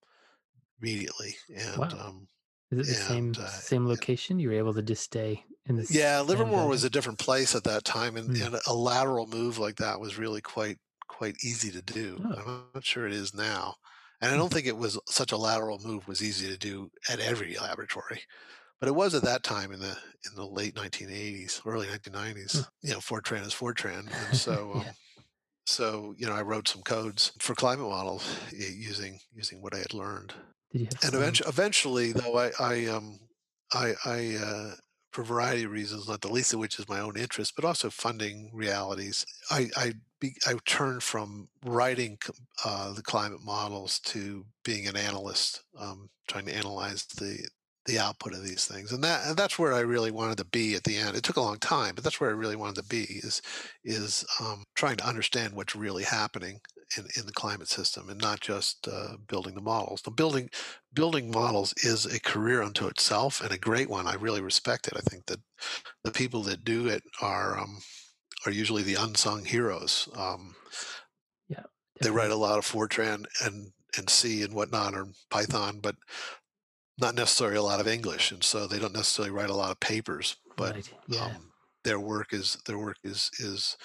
S2: immediately. And
S1: wow.
S2: um,
S1: is it the
S2: and,
S1: same
S2: uh,
S1: same location? You were able to just stay in the
S2: yeah, Livermore was a different place at that time, and,
S1: Hmm.
S2: and a lateral move like that was really quite quite easy to do.
S1: Oh.
S2: I'm not sure it is now, and I
S1: Hmm.
S2: don't think it was such a lateral move was easy to do at every laboratory, but it was at that time in the in the late 1980s, early 1990s.
S1: Huh.
S2: You know, Fortran is Fortran, and so. Um, So you know, I wrote some codes for climate models using using what I had learned
S1: Did you have
S2: and eventually, eventually though i i um i i uh for a variety of reasons not the least of which is my own interest but also funding realities i i be, i turned from writing uh, the climate models to being an analyst um, trying to analyze the the output of these things. And that and that's where i really wanted to be at the end. It took a long time but that's where i really wanted to be is is um, trying to understand what's really happening in, in the climate system and not just uh, building the models the building building models is a career unto itself and a great one. I really respect it. I think that the people that do it are um, are usually the unsung heroes. Um,
S1: Yeah.
S2: they write a lot of Fortran and and C and whatnot or Python, but not necessarily a lot of English, and so they don't necessarily write a lot of papers. But
S1: right. Yeah.
S2: um, their work is their work is is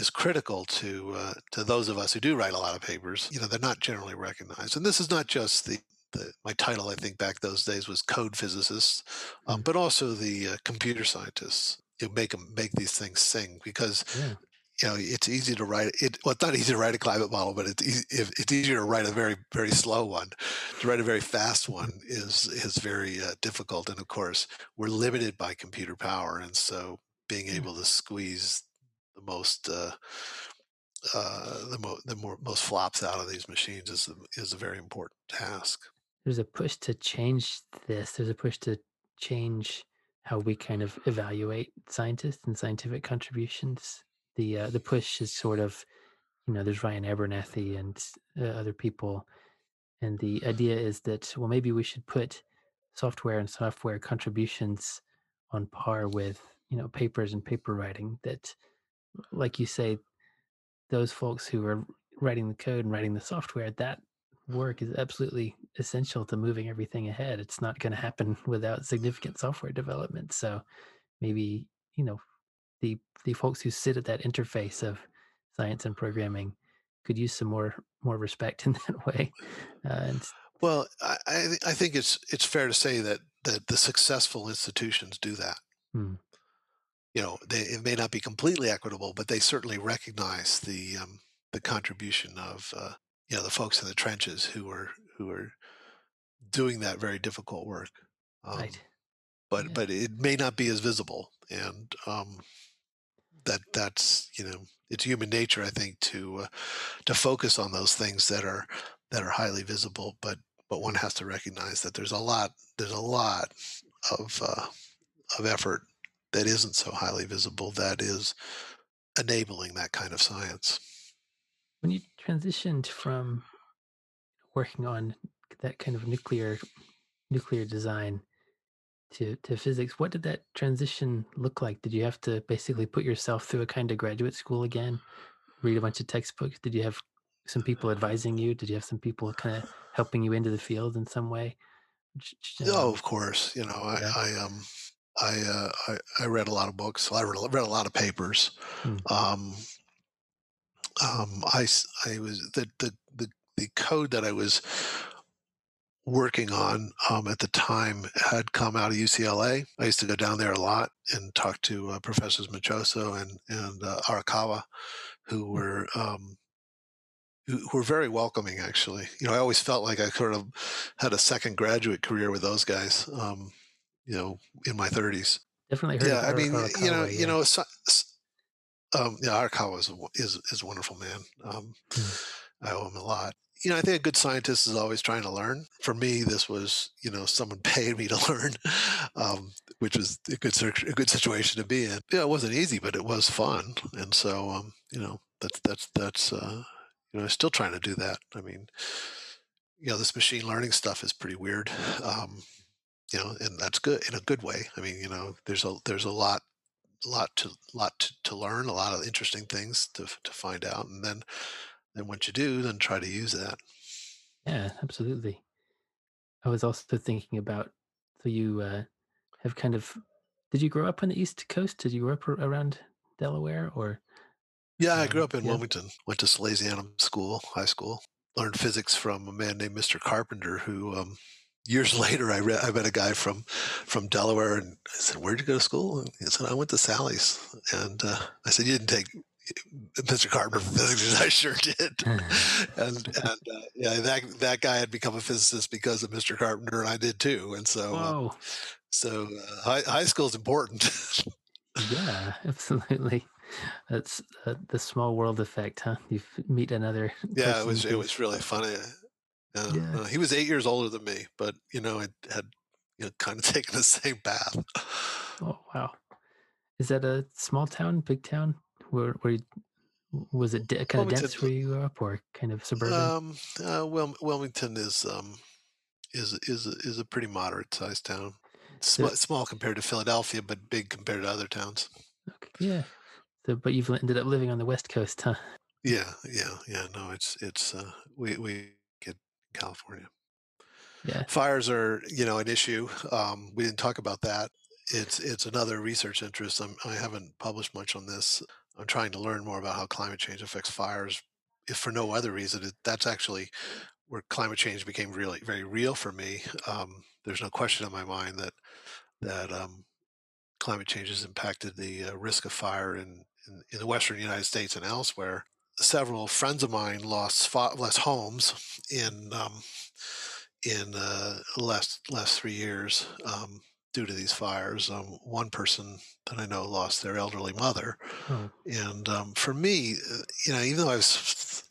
S2: is critical to uh, to those of us who do write a lot of papers. You know, they're not generally recognized, and this is not just the. The, my title, I think, back those days was code physicists, um,
S1: Mm.
S2: but also the uh, computer scientists. You make them make these things sing because
S1: yeah.
S2: you know it's easy to write it. Well, it's not easy to write a climate model, but it's easy, it's easier to write a very very slow one. To write a very fast one is is very uh, difficult, and of course, we're limited by computer power, and so being able to squeeze the most uh, uh, the, mo- the more, most flops out of these machines is a, is a very important task.
S1: There's a push to change this. There's a push to change how we kind of evaluate scientists and scientific contributions. The uh, the push is sort of, you know, there's Ryan Abernathey and uh, other people, and the idea is that well, maybe we should put software and software contributions on par with you know papers and paper writing. That, like you say, those folks who are writing the code and writing the software, that work is absolutely essential to moving everything ahead. It's not going to happen without significant software development. So maybe, you know, the the folks who sit at that interface of science and programming could use some more more respect in that way. Uh, and
S2: Well, I, I, I think it's it's fair to say that that the successful institutions do that.
S1: hmm,
S2: You know, they, it may not be completely equitable, but they certainly recognize the um, the contribution of uh, you know the folks in the trenches who are who are doing that very difficult work. Um,
S1: right.
S2: But
S1: Yeah.
S2: but it may not be as visible, and um, that that's you know it's human nature, I think, to uh, to focus on those things that are that are highly visible. But but one has to recognize that there's a lot there's a lot of uh, of effort that isn't so highly visible that is enabling that kind of science.
S1: When you transitioned from working on that kind of nuclear nuclear design to to physics, what did that transition look like? Did you have to basically put yourself through a kind of graduate school again, read a bunch of textbooks? Did you have some people advising you? Did you have some people kind of helping you into the field in some way? J-
S2: Oh, of course, you know I
S1: yeah.
S2: I um I uh, I, I read a lot of books. I read, read a lot of papers.
S1: Hmm.
S2: Um, um, I I was the the the the code that I was working on um, at the time had come out of UCLA. I used to go down there a lot and talk to uh, Professors Mechoso and and uh, Arakawa, who
S1: Hmm.
S2: were um, who were very welcoming. Actually, you know, I always felt like I sort of had a second graduate career with those guys. Um, you know, in my 30s.
S1: Definitely heard
S2: Yeah, I mean, you know,
S1: Arakawa,
S2: you know, so, um, yeah, Arakawa is a, is is a wonderful man. Um,
S1: Hmm.
S2: I owe him a lot. You know, I think a good scientist is always trying to learn. For me, this was, you know, someone paid me to learn, um, which was a good a good situation to be in. Yeah, it wasn't easy, but it was fun, and so, um, you know, that's that's that's, uh, you know, I'm still trying to do that. I mean, you know, this machine learning stuff is pretty weird. Um, you know, and that's good in a good way. I mean, you know, there's a there's a lot lot to lot to, to learn, a lot of interesting things to to find out, and then then once you do, then try to use that.
S1: Yeah, absolutely. I was also thinking about so you uh, have kind of did you grow up on the East Coast? Did you grow up around Delaware or
S2: Yeah, I grew
S1: um,
S2: up in
S1: yeah?
S2: Wilmington. Went to Salesianum School, high school. Learned physics from a man named Mr. Carpenter, who um, years later I, re- I met a guy from from Delaware, and I said, "Where'd you go to school?" And he said, "I went to Sally's." And uh, I said, "You didn't take Mr. Carpenter for physics?" I sure did. and and uh, yeah, that that guy had become a physicist because of Mr. Carpenter, and I did too. And so um, so uh, high high school is important.
S1: Yeah, absolutely. That's uh, the small world effect, huh? You meet another
S2: Yeah, it was it was really funny. Yeah,
S1: yeah.
S2: uh, he was eight years older than me, but you know, it had you know kind of taken the same path.
S1: Oh, wow. Is that a small town, big town? Where, where you, was it de- kind of dense where you grew up or kind of suburban?
S2: um, uh, Wil- Wilmington is um is is is a pretty moderate sized town.
S1: So,
S2: small compared to Philadelphia, but big compared to other towns.
S1: okay, yeah. So, but you've ended up living on the West Coast, huh?
S2: Yeah, yeah, yeah. No, it's it's uh, we we California.
S1: Yeah.
S2: Fires are you know an issue. Um, we didn't talk about that. It's it's another research interest. I'm, I haven't published much on this. I'm trying to learn more about how climate change affects fires. If for no other reason, it, that's actually where climate change became really very real for me. Um, there's no question in my mind that that um, climate change has impacted the uh, risk of fire in, in in the western United States and elsewhere. Several friends of mine lost lost homes in um, in uh, last last three years um, due to these fires. Um, one person that I know lost their elderly mother,
S1: Oh,
S2: and um, for me, uh, you know, even though I was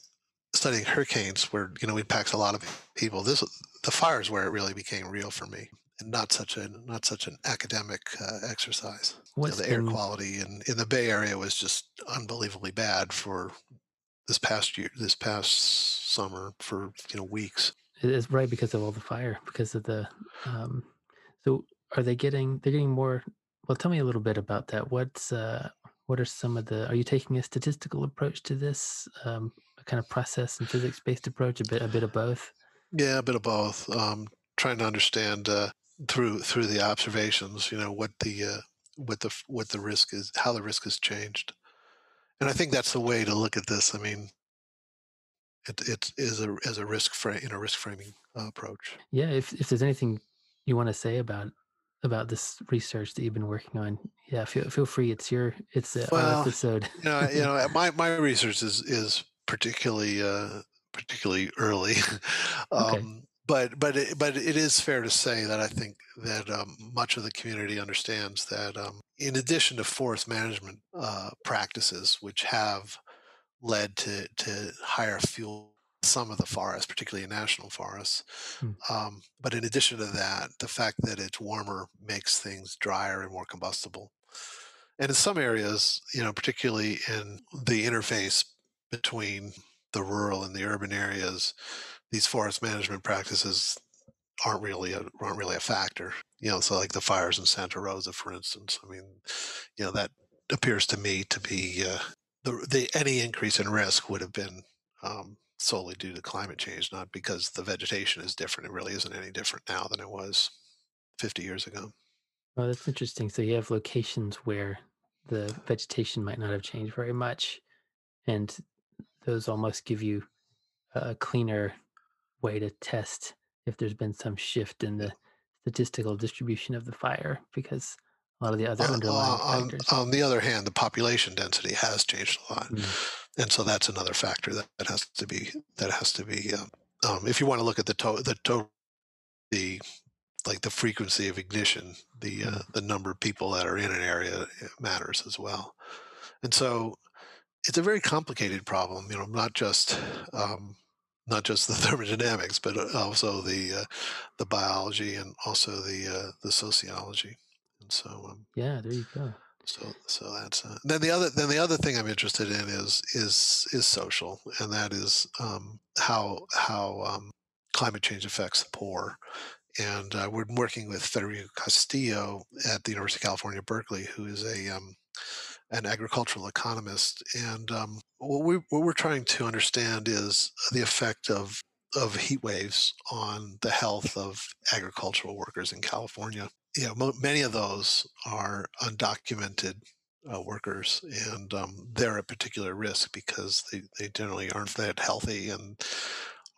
S2: studying hurricanes, where you know we impacts a lot of people, this the fires where it really became real for me, and not such a not such an academic uh, exercise. You know, the air quality in in the Bay Area was just unbelievably bad for this past year, this past summer for you know weeks.
S1: it is right because of all the fire, because of the, um, so are they getting, they're getting more, well, tell me a little bit about that. What's, uh, what are some of the, are you taking a statistical approach to this, um, a kind of process and physics based approach, a bit, a bit of both?
S2: Yeah, a bit of both. Um, trying to understand uh, through through the observations, you know, what the uh, what the what the risk is, how the risk has changed, and I think that's the way to look at this. I mean, it it is a as a risk frame in a risk framing uh, approach.
S1: Yeah. If, if there's anything you want to say about, about this research that you've been working on, yeah, feel, feel free. It's your, it's uh, our
S2: Well,
S1: episode.
S2: you know, you know, my my research is is particularly uh, particularly early,
S1: okay.
S2: But but it, but it is fair to say that I think that um, much of the community understands that um, in addition to forest management uh, practices, which have led to to higher fuel some of the forests, particularly in national forests.
S1: Hmm.
S2: Um, but in addition to that, the fact that it's warmer makes things drier and more combustible. And in some areas, you know, particularly in the interface between the rural and the urban areas, these forest management practices aren't really a, aren't really a factor. You know, so like the fires in Santa Rosa, for instance. I mean, you know, that appears to me to be uh, the, the any increase in risk would have been um, solely due to climate change, not because the vegetation is different. It really isn't any different now than it was 50 years ago.
S1: Oh, that's interesting. So you have locations where the vegetation might not have changed very much, and those almost give you a cleaner way to test if there's been some shift in the statistical distribution of the fire because a lot of the other
S2: Uh,
S1: underlying
S2: on,
S1: factors.
S2: on the other hand, the population density has changed a lot,
S1: Mm,
S2: and so that's another factor that, that has to be that has to be. Um, um, if you want to look at the to- the total the like the frequency of ignition, the uh,
S1: mm,
S2: the number of people that are in an area matters as well. And so it's a very complicated problem. You know, not just um, not just the thermodynamics, but uh, also the uh, the biology and also the uh, the sociology. And so um,
S1: yeah, there you go.
S2: so so that's uh, then the other then the other thing I'm interested in is is is social, and that is um, how how um, climate change affects the poor, And uh, we're working with Federico Castillo at the University of California, Berkeley, who is a um, an agricultural economist. And um, what, we, what we're trying to understand is the effect of of heat waves on the health of agricultural workers in California. You know, mo- many of those are undocumented uh, workers, and um, they're at particular risk because they, they generally aren't that healthy and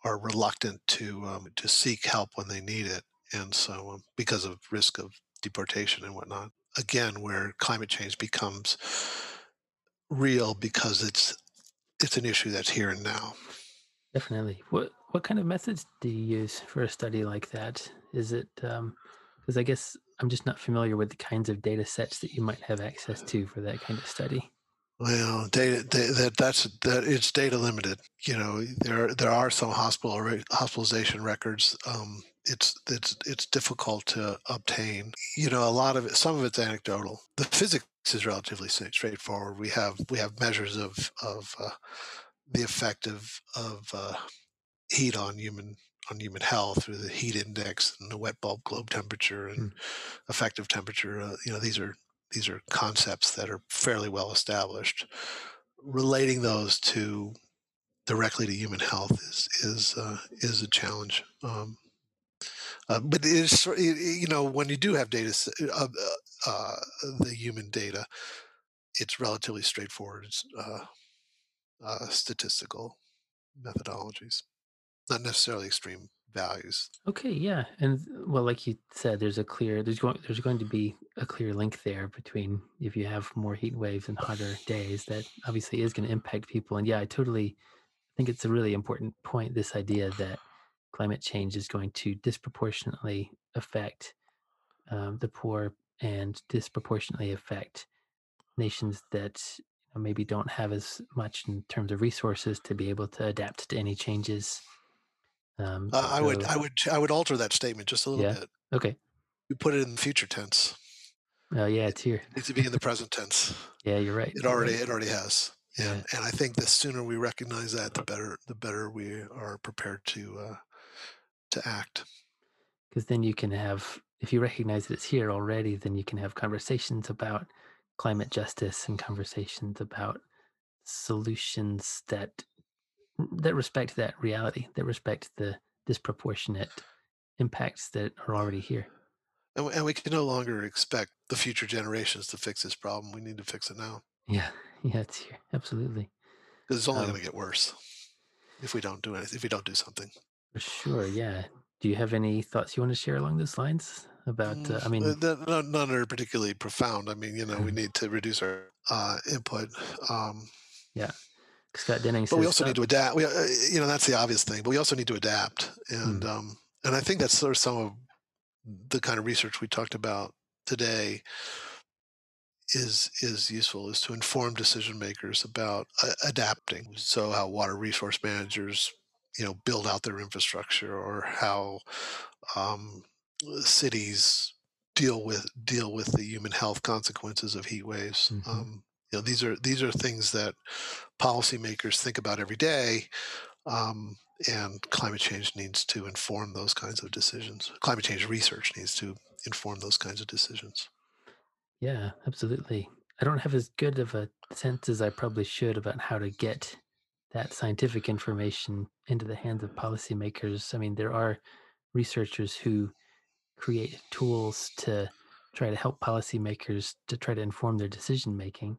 S2: are reluctant to um, to seek help when they need it, and so um, because of risk of deportation and whatnot. Again, where climate change becomes real because it's it's an issue that's here and now.
S1: Definitely. What what kind of methods do you use for a study like that? Is it because um, I guess I'm just not familiar with the kinds of data sets that you might have access to for that kind of study.
S2: Well, data, that that's that it's data limited. You know, there there are some hospital hospitalization records. Um, it's it's it's difficult to obtain. You know, a lot of it, some of it's anecdotal. The physics is relatively straightforward. We have we have measures of of uh, the effect of of uh, heat on human on human health through the heat index and the wet bulb globe temperature and mm. effective temperature. Uh, you know, these are these are concepts that are fairly well established. Relating those to directly to human health is is uh, is a challenge. Um, uh, but it is, you know, when you do have data, uh, uh, the human data, it's relatively straightforward. Uh, uh, statistical methodologies, not necessarily extreme values.
S1: Okay, yeah, and well, like you said, there's a clear there's going there's going to be a clear link there between if you have more heat waves and hotter days, that obviously is going to impact people. And yeah, I totally think it's a really important point. This idea that climate change is going to disproportionately affect um, the poor and disproportionately affect nations that you know, maybe don't have as much in terms of resources to be able to adapt to any changes
S2: um, uh, I would, I would, I would alter that statement just a little
S1: yeah.
S2: bit.
S1: Okay.
S2: You put it in the future tense.
S1: Oh yeah, it's here.
S2: It needs to be in the present tense.
S1: yeah, you're right.
S2: It already, it already has. And, yeah. and I think the sooner we recognize that, the better, the better we are prepared to, uh, to act.
S1: Because then you can have, if you recognize that it's here already, then you can have conversations about climate justice and conversations about solutions that that respect that reality, that respect the disproportionate impacts that are already here.
S2: And, and we can no longer expect the future generations to fix this problem. We need to fix it now.
S1: Yeah, yeah, it's here. Absolutely.
S2: Because it's only um, going to get worse if we don't do anything, if we don't do something.
S1: For sure, yeah. Do you have any thoughts you want to share along those lines about? Uh, I mean,
S2: uh, none are particularly profound. I mean, you know, we mm-hmm. need to reduce our uh, input. Um,
S1: yeah, Scott Denning
S2: but we also need to adapt. We, uh, you know, that's the obvious thing. But we also need to adapt, and mm. um, and I think that's sort of some of the kind of research we talked about today is is useful is to inform decision makers about uh, adapting. So how water resource managers, you know, build out their infrastructure, or how um, cities deal with deal with the human health consequences of heat waves. Mm-hmm. Um, you know, these are these are things that policymakers think about every day, um, and climate change needs to inform those kinds of decisions. Climate change research needs to inform those kinds of decisions.
S1: Yeah, absolutely. I don't have as good of a sense as I probably should about how to get that scientific information into the hands of policymakers. I mean, there are researchers who create tools to try to help policymakers to try to inform their decision making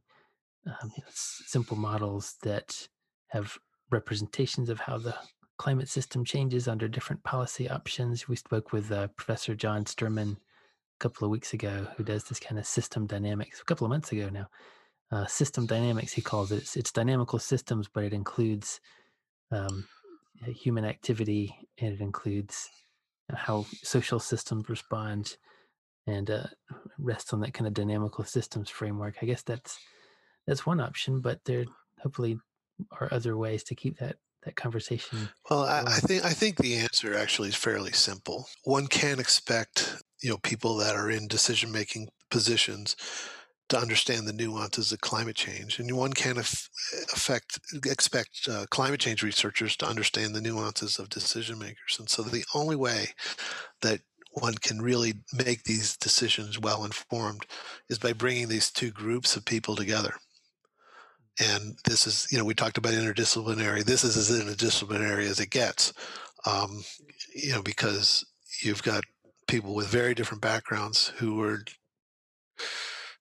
S1: um, simple models that have representations of how the climate system changes under different policy options. We spoke with uh, Professor John Sterman a couple of weeks ago, who does this kind of system dynamics, a couple of months ago now. Uh, system dynamics, he calls it. It's, it's, dynamical systems, but it includes um, human activity and it includes how social systems respond and uh, rests on that kind of dynamical systems framework. I guess that's that's one option, but there hopefully are other ways to keep that that conversation.
S2: Well, I, I, think I think the answer actually is fairly simple. One can expect you know people that are in decision making positions to understand the nuances of climate change, and one can affect expect uh, climate change researchers to understand the nuances of decision makers. And so the only way that one can really make these decisions well informed is by bringing these two groups of people together. And this is, you know, we talked about interdisciplinary. This is as interdisciplinary as it gets, um, you know, because you've got people with very different backgrounds who are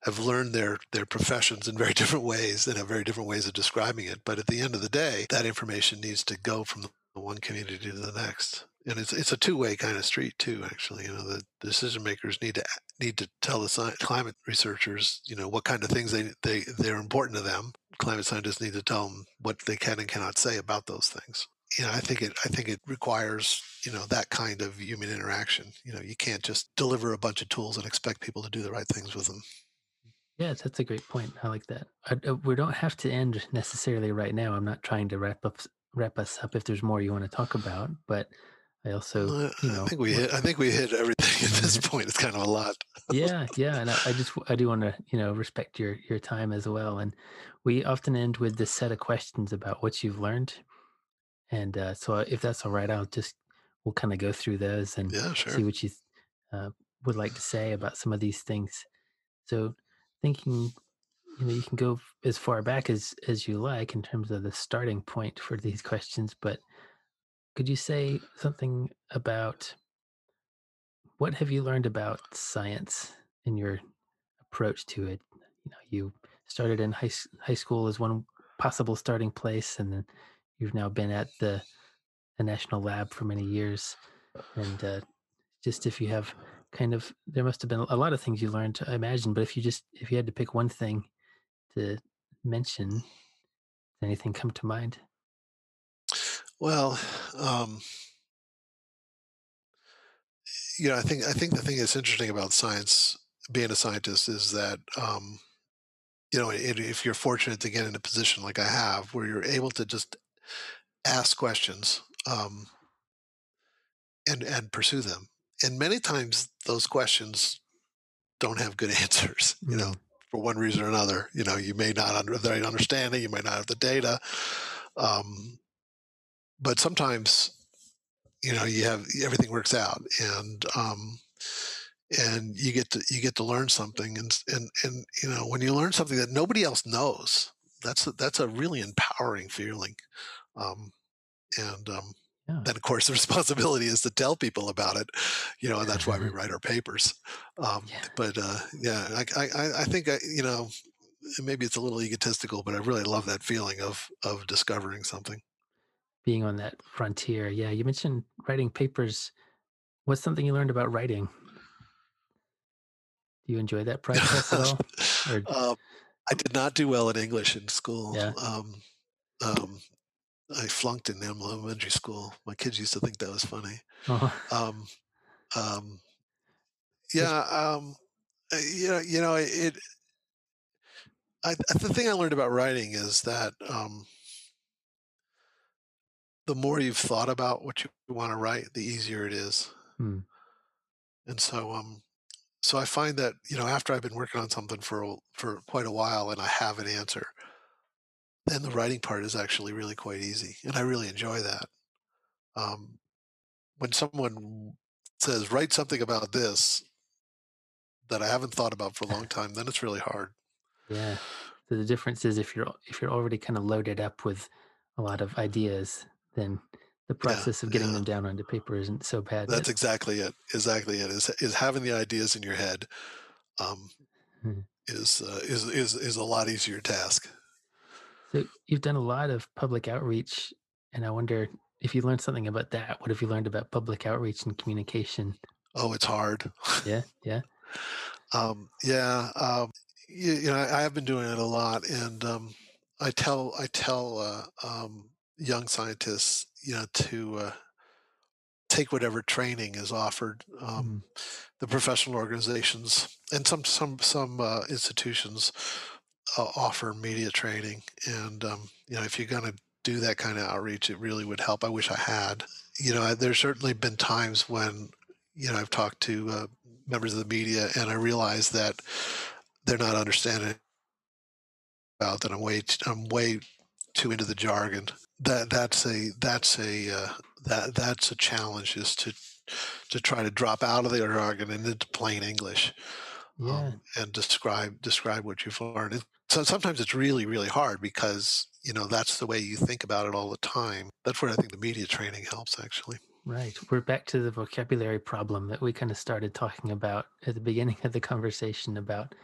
S2: have learned their their professions in very different ways and have very different ways of describing it. But at the end of the day, that information needs to go from the one community to the next. And it's it's a two way kind of street too. Actually, you know, the decision makers need to need to tell the science, climate researchers, you know, what kind of things they they they're important to them. Climate scientists need to tell them what they can and cannot say about those things. You know, I think it I think it requires you know that kind of human interaction. You know, you can't just deliver a bunch of tools and expect people to do the right things with them.
S1: Yeah, that's a great point. I like that. I, uh, we don't have to end necessarily right now. I'm not trying to wrap up wrap us up if there's more you want to talk about, but I also,
S2: Uh,
S1: you know,
S2: I think we hit I think we hit everything at this point. It's kind of a lot.
S1: yeah, yeah, and I, I just I do want to you know respect your your time as well. And we often end with this set of questions about what you've learned, and uh, so if that's all right, I'll just we'll kind of go through those and
S2: Yeah, sure.
S1: see what you uh, would like to say about some of these things. So thinking you know you can go as far back as as you like in terms of the starting point for these questions but could you say something about what have you learned about science in your approach to it? You know you started in high, high school as one possible starting place and then you've now been at the, the national lab for many years and uh, just if you have kind of there must have been a lot of things you learned i imagine but if you just if you had to pick one thing to mention anything come to mind?
S2: Well, um, you know, I think I think the thing that's interesting about science, being a scientist, is that um, you know, i if you're fortunate to get in a position like I have, where you're able to just ask questions um, and and pursue them, and many times those questions don't have good answers. You know, for one reason or another. You know, you may not have the right understanding, you might not have the data, um, but sometimes you know you have everything works out and um and you get to you get to learn something and and and you know when you learn something that nobody else knows that's a, that's a really empowering feeling um and um
S1: yeah.
S2: Then of course the responsibility is to tell people about it you know and that's why we write our papers. Um
S1: yeah.
S2: but uh yeah i i i think I, you know maybe it's a little egotistical but i really love that feeling of of discovering something.
S1: Being on that frontier. Yeah you mentioned writing papers. What's something you learned about writing? Do you enjoy that process at all? Or
S2: um, I did not do well in English in school.
S1: yeah.
S2: Um, um, I flunked in elementary school. My kids used to think that was funny.
S1: oh,
S2: Um, um, yeah, um, uh, you know, you know, it. I, the thing I learned about writing is that um, the more you've thought about what you want to write, the easier it is.
S1: hmm,
S2: And so, um, so I find that you know, after I've been working on something for for quite a while, and I have an answer, then the writing part is actually really quite easy, and I really enjoy that. Um, when someone says, "Write something about this," that I haven't thought about for a long time, then it's really hard.
S1: yeah so the difference is if you're if you're already kind of loaded up with a lot of ideas then the
S2: Yeah,
S1: process of getting
S2: yeah,
S1: them down onto paper isn't so bad
S2: that's exactly it. Exactly it is is having the ideas in your head um,
S1: hmm.
S2: is uh, is is is a lot easier task.
S1: So you've done a lot of public outreach and i wonder if you learned something about that what have you learned about public outreach and communication
S2: Oh, it's hard.
S1: yeah yeah
S2: um, yeah, um, you, you know, I, have been doing it a lot, and um, I tell I tell uh, um, young scientists, you know, to uh, take whatever training is offered. Um,
S1: Mm,
S2: the professional organizations and some some some uh, institutions uh, offer media training, and um, you know, if you're going to do that kind of outreach, it really would help. I wish I had. You know, I- there's certainly been times when you know I've talked to uh, members of the media, and I realize that they're not understanding about that. I'm way I'm way too into the jargon. That that's a that's a uh, that that's a challenge is to to try to drop out of the jargon and into plain English
S1: Yeah.
S2: um, and describe describe what you've learned. So sometimes it's really really hard because you know that's the way you think about it all the time. That's where I think the media training helps actually.
S1: Right. We're back to the vocabulary problem that we kind of started talking about at the beginning of the conversation about,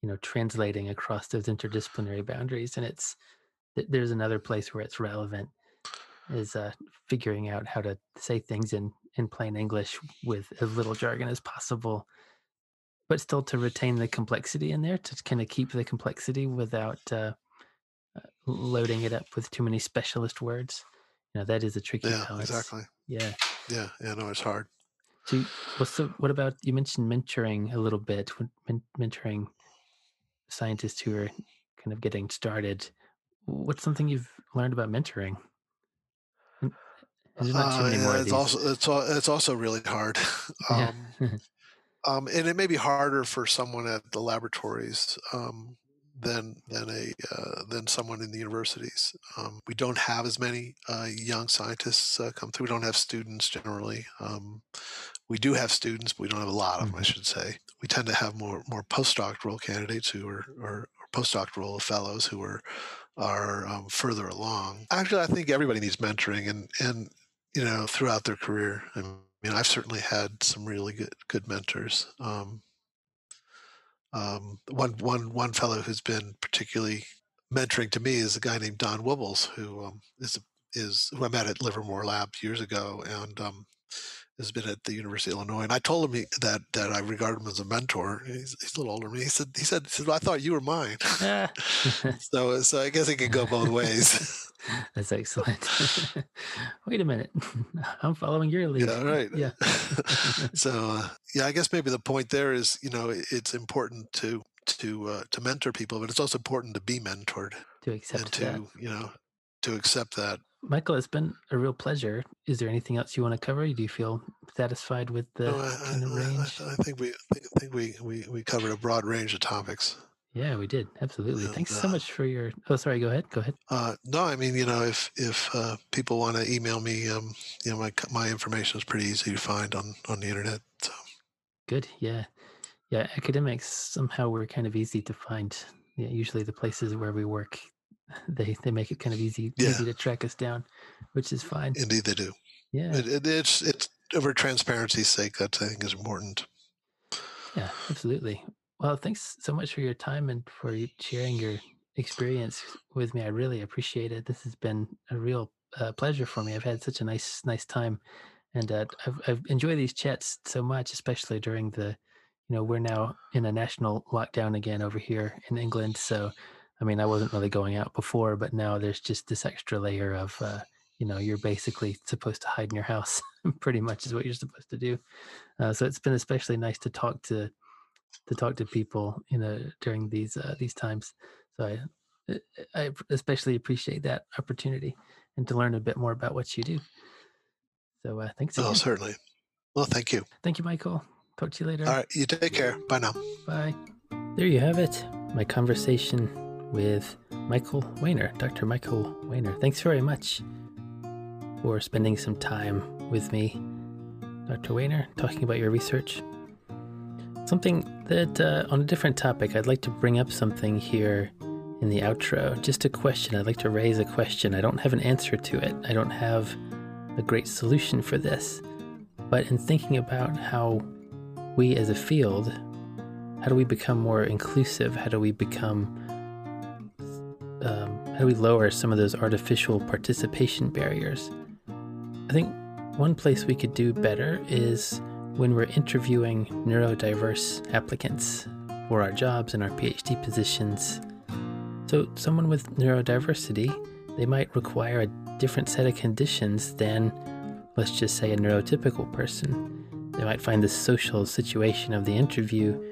S1: you know, translating across those interdisciplinary boundaries. And it's, there's another place where it's relevant is uh, figuring out how to say things in, in plain English with as little jargon as possible, but still to retain the complexity in there, to kind of keep the complexity without uh, uh, loading it up with too many specialist words. You know, that is a tricky
S2: Yeah,
S1: balance.
S2: exactly.
S1: Yeah.
S2: Yeah, yeah, no, it's hard.
S1: So, what's the, what about you mentioned mentoring a little bit, mentoring scientists who are kind of getting started. What's something you've learned about mentoring? And, and there's not too
S2: Uh, yeah, it's also it's it's also really hard.
S1: Yeah.
S2: um, um, and it may be harder for someone at the laboratories um, than than a uh, than someone in the universities. Um, we don't have as many uh, young scientists uh, come through. We don't have students generally. Um, we do have students, but we don't have a lot of them. I
S1: Mhm.
S2: should say. We tend to have more more postdoctoral candidates who are or, or postdoctoral fellows who are are um, further along. Actually, I think everybody needs mentoring, and and you know throughout their career. I mean, I've certainly had some really good good mentors. Um, um, one one one fellow who's been particularly mentoring to me is a guy named Don Wuebbles, who um, is is who I met at Livermore Lab years ago, and um, has been at the University of Illinois. And I told him he, that that I regard him as a mentor. He's, he's a little older than me. He said he said, he said I thought you were mine.
S1: Ah,
S2: so so I guess it could go both ways.
S1: That's excellent. Wait a minute. I'm following your lead.
S2: yeah, right.
S1: Yeah.
S2: so uh, yeah, I guess maybe the point there is you know it's important to to uh, to mentor people, but it's also important to be mentored
S1: to accept and
S2: to
S1: that.
S2: you know to accept that.
S1: Michael, it's been a real pleasure. Is there anything else you want to cover? Do you feel satisfied with the
S2: No, I,
S1: kind of
S2: I, I,
S1: range?
S2: I think we I think we, we we covered a broad range of topics.
S1: Yeah, we did. Absolutely.
S2: And,
S1: Thanks so
S2: uh,
S1: much for your. Oh, sorry. Go ahead. Go ahead.
S2: Uh, no, I mean, you know, if if uh, people want to email me, um, you know, my my information is pretty easy to find on on the internet. So
S1: Good. Yeah. Yeah. Academics somehow we're kind of easy to find. Yeah. Usually the places where we work, they they make it kind of easy
S2: Yeah.
S1: easy to track us down, which is fine.
S2: indeed, they do.
S1: Yeah.
S2: It, it, it's it's over transparency's sake. That I think is important.
S1: Yeah. Absolutely. Well, thanks so much for your time and for sharing your experience with me. I really appreciate it. This has been a real uh, pleasure for me. I've had such a nice nice time, and uh, I've I've enjoyed these chats so much, especially during the, you know, we're now in a national lockdown again over here in England. So, I mean, I wasn't really going out before, but now there's just this extra layer of, uh, you know, you're basically supposed to hide in your house. Pretty much is what you're supposed to do. Uh, so it's been especially nice to talk to to talk to people you know during these uh, these times so I, I especially appreciate that opportunity and to learn a bit more about what you do so uh, thanks again
S2: Oh, certainly. Well, thank you.
S1: thank you michael talk to you later
S2: All right, you take care. Bye now.
S1: bye there you have it my conversation with michael Wehner dr michael Wehner. Thanks very much for spending some time with me dr Wehner talking about your research. Something that uh, on a different topic i'd like to bring up something here in the outro. Just a question. I'd like to raise a question. I don't have an answer to it. I don't have a great solution for this. But in thinking about how we as a field how do we become more inclusive? How do we become um, how do we lower some of those artificial participation barriers i think one place we could do better is when we're interviewing neurodiverse applicants for our jobs and our PhD positions. So, someone with neurodiversity, they might require a different set of conditions than, let's just say, a neurotypical person. They might find the social situation of the interview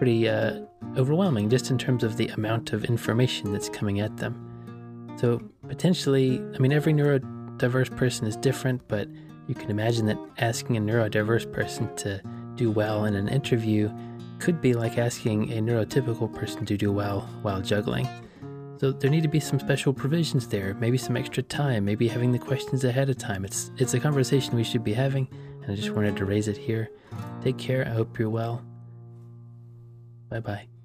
S1: pretty uh, overwhelming just in terms of the amount of information that's coming at them. So, potentially, I mean, every neurodiverse person is different, but you can imagine that asking a neurodiverse person to do well in an interview could be like asking a neurotypical person to do well while juggling. So there need to be some special provisions there, maybe some extra time, maybe having the questions ahead of time. It's it's a conversation we should be having. and I just wanted to raise it here. Take care. I hope you're well. Bye bye.